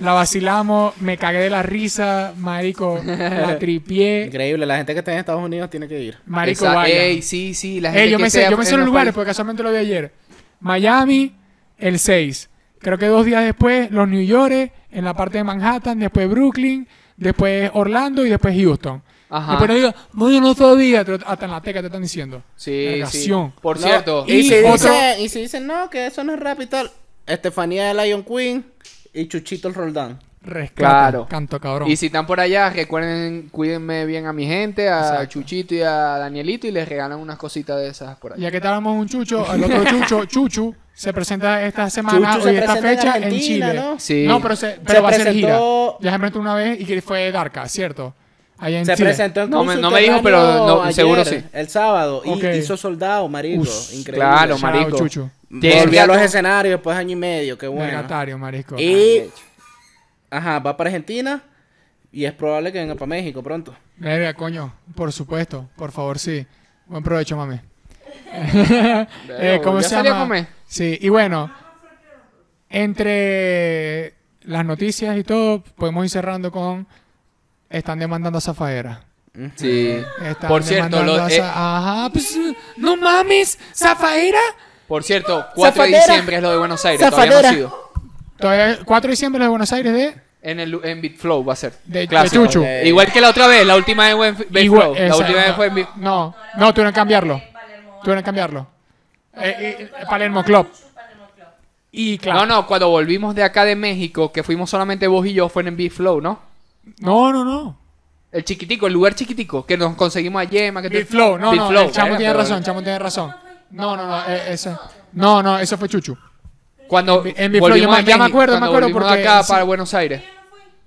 La vacilamos, me cagué de la risa, marico, la (laughs) tripié, Increíble, la gente que está en Estados Unidos tiene que ir. marico, Esa- vaya. Ey, sí, sí. La gente Ey, yo que me sé, yo me sé en los lugares porque casualmente lo vi ayer. Miami, el 6. Creo que dos días después, los New York, en la parte de Manhattan, después Brooklyn, después Orlando y después Houston. Ajá. Después no diga, no, yo no lo- Hasta en la teca te están diciendo. Sí, sí. Por No, cierto, Y, si otro- dicen, y si dicen, no, que eso no es rap y tal. Estefanía de Lion Queen y Chuchito el Roldán. Rescate. Claro. Canto cabrón. y si están por allá, recuerden, cuídenme bien a mi gente, a Exacto. Chuchito y a Danielito y les regalan unas cositas de esas por allá. Ya que estábamos un chucho, el otro chucho, (laughs) Chuchu, se presenta esta semana y esta en fecha en, Argentina, Chile. ¿no? Sí. No, pero, se, pero va a ser presentó- gira. Ya se presentó una vez y que fue Darka, ¿cierto? Allá en Se Chile. presentó en No me- no me dijo, pero no, ayer, seguro sí. El sábado. Y hizo soldado, marico. Uf, Increíble. claro, marico. Volvió a los escenarios después de año y medio. Qué bueno. Negatario, marisco. Y. Ajá, va para Argentina. Y es probable que venga para México pronto. Verga, coño. Por supuesto. Por favor, sí. Buen provecho, mami. (laughs) Eh, ¿Cómo ¿ya se a comer? Sí, y bueno, entre las noticias y todo, podemos ir cerrando con. Están demandando a Zafaera. Sí. Están Por cierto, demandando lo- a eh, Ajá, pues. No mames, Zafaera. Por cierto, 4 de diciembre es lo de Buenos Aires, todavía no ha sido. Todavía 4 de diciembre de Buenos Aires de. En el en Bitflow va a ser. De- de. Chuchu. Igual que la otra vez, la última vez fue en Bitflow. Igual- La última vez no, fue en No, no, tuvieron que cambiarlo. Tuvieron que cambiarlo. Eh, eh, Palermo Club. Y claro. No, no, cuando volvimos de acá de México, que fuimos solamente vos y yo, fue en Bitflow, ¿no? No, no, no. El chiquitico, el lugar chiquitico, que nos conseguimos a Yema. Que te- Big Flow, no, Big no, Flow, el chamo tiene razón, chamo tiene razón. No, no, no, eh, eso. No, no, eso fue Chuchu. Cuando En Flow, volvimos ya me- ya me México, acuerdo, me cuando acuerdo volvimos porque- acá sí. para Buenos Aires.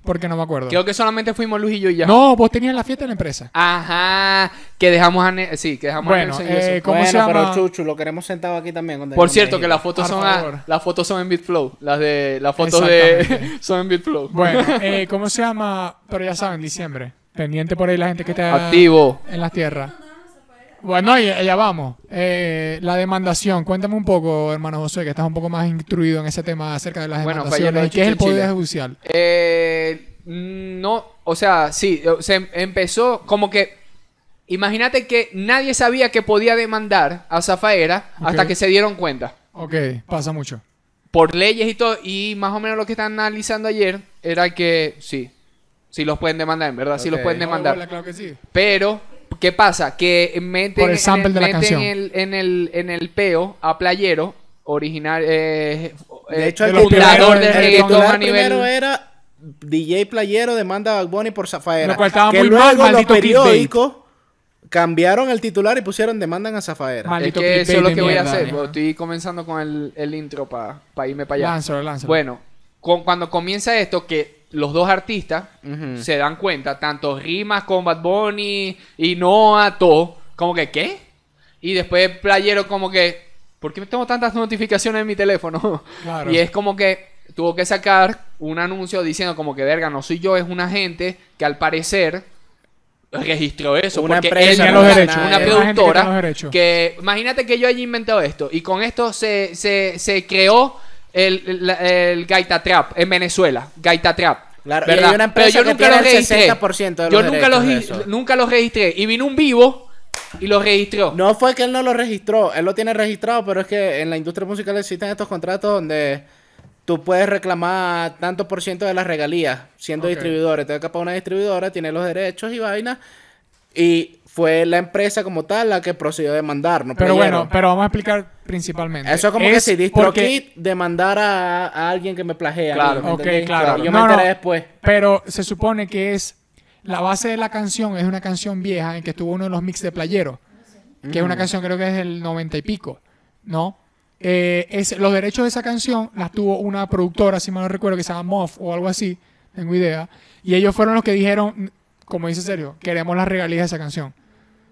Porque no me acuerdo. Creo que solamente fuimos Luis y yo y ya. No, vos tenías la fiesta de la empresa. Ajá, que dejamos a Ne- sí, que dejamos Bueno, a Nelson y eso. eh, ¿Cómo bueno, se llama? pero Chuchu, lo queremos sentado aquí también. cuando Por cierto, que las fotos Por son a- las fotos son en Bitflow, las de las fotos de Exactamente. (laughs) son en Bitflow. Bueno, eh, ¿cómo se llama? Pero ya saben, diciembre. Pendiente por ahí la gente que está Activo. en las tierras. Bueno, y ya vamos. Eh, la demandación. Cuéntame un poco, hermano José, que estás un poco más instruido en ese tema acerca de las Bueno, lo demandaciones. de ¿Y qué es el poder judicial? Eh, no, o sea, sí, se em- empezó como que imagínate que nadie sabía que podía demandar a Zafaera hasta que se dieron cuenta. Ok, pasa mucho. por leyes y todo, y más o menos lo que están analizando ayer era que sí, sí los pueden demandar, en verdad, sí los pueden demandar. Claro que sí. Pero, ¿qué pasa? Que meten, Por el sample en de la meten canción. el- en, el, en el peo a Playero, original, eh, De eh, hecho, el de los fundador de el reggaetón titular a nivel... primero era DJ Playero demanda a Bad Bunny por Zafaera. Lo cual estaba que muy luego mal, los maldito periódicos cambiaron el titular y pusieron demandan a Zafaera. Es que eso es lo que voy a hacer, estoy comenzando con el, el intro para irme para allá. Lánzalo, lánzalo. Bueno, con- cuando comienza esto, que los dos artistas se dan cuenta, tanto Rimas con Bad Bunny y Noah, todo, como que, ¿qué? Y después Playero como que, ¿por qué tengo tantas notificaciones en mi teléfono? (laughs) Claro. Y es como que tuvo que sacar un anuncio diciendo como que, verga, no soy yo, es una gente que al parecer registró eso. Una porque empresa él Tenía no los es derechos. una que productora derechos. que, imagínate que yo haya inventado esto y con esto se, se, se creó el, el Gaita Trap en Venezuela. Gaita Trap. Claro, y ¿verdad? hay una empresa Pero yo que nunca tiene lo el registré. 60% de los yo nunca lo, derechos de gi- eso. nunca lo registré. Y vino un vivo y lo registró. No fue que él no lo registró, él lo tiene registrado, pero es que en la industria musical existen estos contratos donde tú puedes reclamar tanto por ciento de las regalías siendo Ok. distribuidor. Entonces, capaz una distribuidora tiene los derechos y vaina. Y fue la empresa como tal la que procedió a demandar, ¿no? Pero bueno, pero vamos a explicar principalmente. Eso es como que si porque- DistroKid demandar a, a alguien que me plagea. Claro. ¿me Ok, entendés? claro. Yo No, me enteré no. después. Pero se supone que es. La base de la canción es una canción vieja en que estuvo uno de los mix de Playero. Que es una canción, creo que es del 90 y pico. ¿No? Eh, es, los derechos de esa canción las tuvo una productora, si mal no recuerdo, que se llama Moff o algo así. Tengo idea. Y ellos fueron los que dijeron, como dice Sergio, queremos las regalías de esa canción.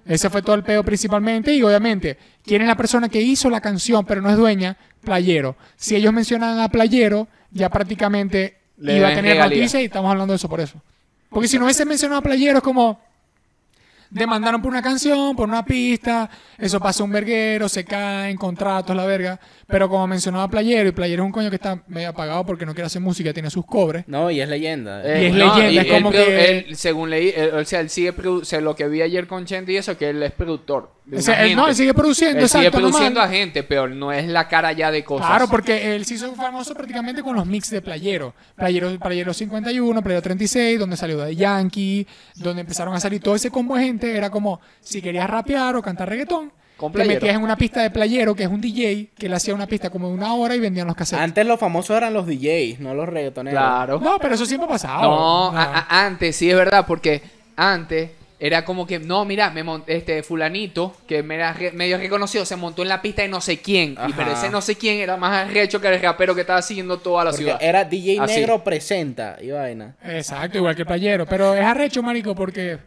Ese fue todo el pedo principalmente. Y obviamente, ¿quién es la persona que hizo la canción pero no es dueña? Playero. Si ellos mencionan a Playero, ya prácticamente Le iba a tener regalías. noticias y estamos hablando de eso por eso. Porque si no hubiese mencionado a Playero, es como. Demandaron por una canción, por una pista, eso pasa un verguero, se caen, contratos, la verga. Pero como mencionaba Playero, y Playero es un coño que está medio apagado porque no quiere hacer música, tiene sus cobres. No, y es leyenda. Y es leyenda, es como que- él, según leí, él- o sea, él sigue produ- o sea, lo que vi ayer con Chente y eso, que él es productor. de O sea, una él, no, él sigue produciendo, Él sigue exacto, normal. produciendo a gente, pero no es la cara ya de cosas. Claro, porque él se hizo famoso prácticamente con los mix de Playero. Playero, Playero 51, Playero 36, donde salió de Yankee, donde empezaron a salir todo ese combo de gente. Era como, si querías rapear o cantar reggaetón, te metías en una pista de Playero, que es un DJ, que le hacía una pista como de una hora y vendían los cassettes. Antes los famosos eran los DJs, no los reggaetoneros. Claro. No, pero eso siempre ha pasado. No, No. a- a- antes, sí es verdad, porque antes era como que, no, mira, me este fulanito, que me era re- medio reconocido, se montó en la pista de no sé quién. Y pero ese no sé quién era más arrecho que el rapero que estaba siguiendo toda la Porque ciudad. era DJ Así. negro presenta y vaina. Exacto, igual que playero. Pero es arrecho, marico, porque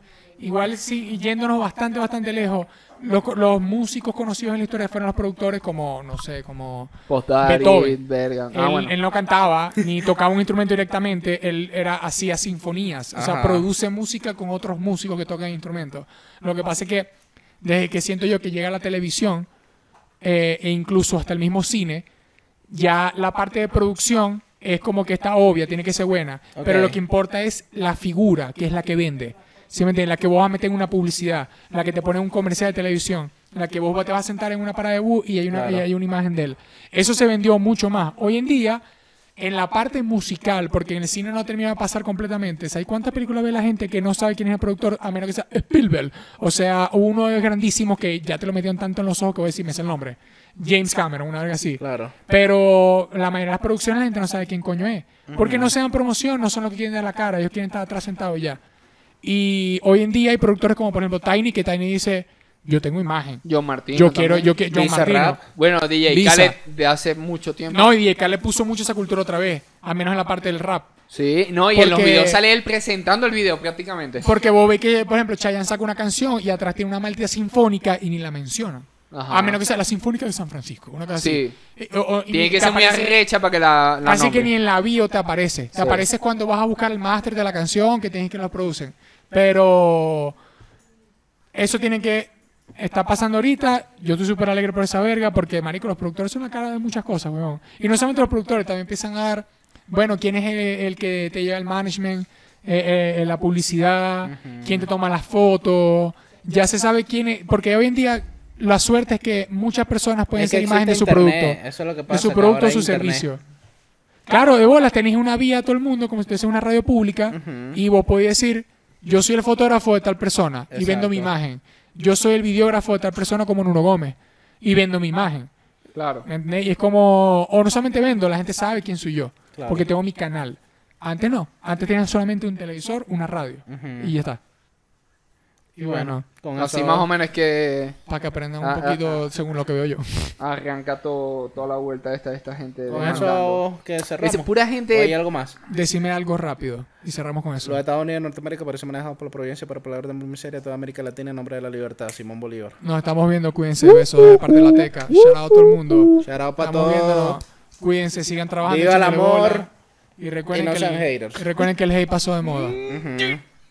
igual sí, yéndonos bastante, bastante lejos, los, los músicos conocidos en la historia fueron los productores como, no sé, como Postari, Beethoven. Él, Ah, bueno. él no cantaba ni tocaba un instrumento directamente, él era hacía sinfonías, o sea, produce música con otros músicos que tocan instrumentos. Lo que pasa es que desde que siento yo que llega la televisión eh, e incluso hasta el mismo cine, ya la parte de producción es como que está obvia, tiene que ser buena, pero lo que importa es la figura, que es la que vende. ¿Sí me entiendes? La que vos vas a meter en una publicidad, la que te pone en un comercial de televisión, la que vos te vas a sentar en una parada de bus y hay una, Claro. y hay una imagen de él. Eso se vendió mucho más. Hoy en día, en la parte musical, porque en el cine no termina de pasar completamente, ¿sabes cuántas películas ve la gente que no sabe quién es el productor a menos que sea Spielberg? O sea, uno de los grandísimos que ya te lo metieron tanto en los ojos que voy a decir, me sé el nombre. James Cameron, una vez así. Claro. Pero la mayoría de las producciones la gente no sabe quién coño es. Porque no se dan promoción, no son los que quieren dar la cara, ellos quieren estar atrás sentados ya. Y hoy en día hay productores como por ejemplo Tiny, que Tiny dice, yo tengo imagen. John Martín. Yo quiero, yo quiero, John Martino. Bueno, DJ. Khaled de hace mucho tiempo. No, y Dieka le puso mucho esa cultura otra vez, al menos en la parte del rap. Sí, no, y en los Porque- videos sale él presentando el video prácticamente. Porque vos ves que, por ejemplo, Chayanne saca una canción y atrás tiene una maldita sinfónica y ni la mencionan. Ajá. A menos que sea la Sinfónica de San Francisco. Una cosa Sí. así. Eh, o- o- y Tiene que ser muy arrecha para que la, la Así que ni en la bio te aparece. Te Sí. aparece cuando vas a buscar el máster de la canción que tienes que lo producen. Pero eso tiene que está pasando ahorita. Yo estoy súper alegre por esa verga porque, marico, los productores son la cara de muchas cosas, weón. Y no solamente los productores, también empiezan a dar, bueno, quién es el, el que te lleva el management, eh, eh, la publicidad, quién te toma las fotos. Ya se sabe quién es, porque hoy en día la suerte es que muchas personas pueden Es que ser imagen de su internet, producto Eso es lo que de su producto o su internet. servicio. Claro, de bolas tenéis una vía a todo el mundo, como si fuese una radio pública, y vos podéis decir, yo soy el fotógrafo de tal persona y vendo mi imagen. Yo soy el videógrafo de tal persona como Nuno Gómez y vendo mi imagen. Claro. ¿entendés? Y es como, o no solamente vendo, la gente sabe quién soy yo, Claro. porque tengo mi canal. Antes no, antes tenían solamente un televisor, una radio, y ya está. Y bueno, con Así eso- más o menos que para que aprendan un Ah, ah, poquito según lo que veo yo. arranca todo, toda la vuelta esta, esta gente. Con demandando. eso que cerramos. Es pura gente- ¿O hay algo más? Decime algo rápido y cerramos con eso. Los Estados Unidos de Norteamérica parecen manejados por la providencia para palabras de miseria de toda América Latina en nombre de la libertad. Simón Bolívar. Nos estamos viendo, cuídense, besos de parte de la teca. Shout out a todo el mundo. Shout out para todos. viéndonos. Cuídense, sigan trabajando. Viva el amor. bola. Y recuerden, y no que sean el, haters. y recuerden que el hate pasó de moda.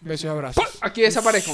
Besos y abrazos. Aquí desaparezco.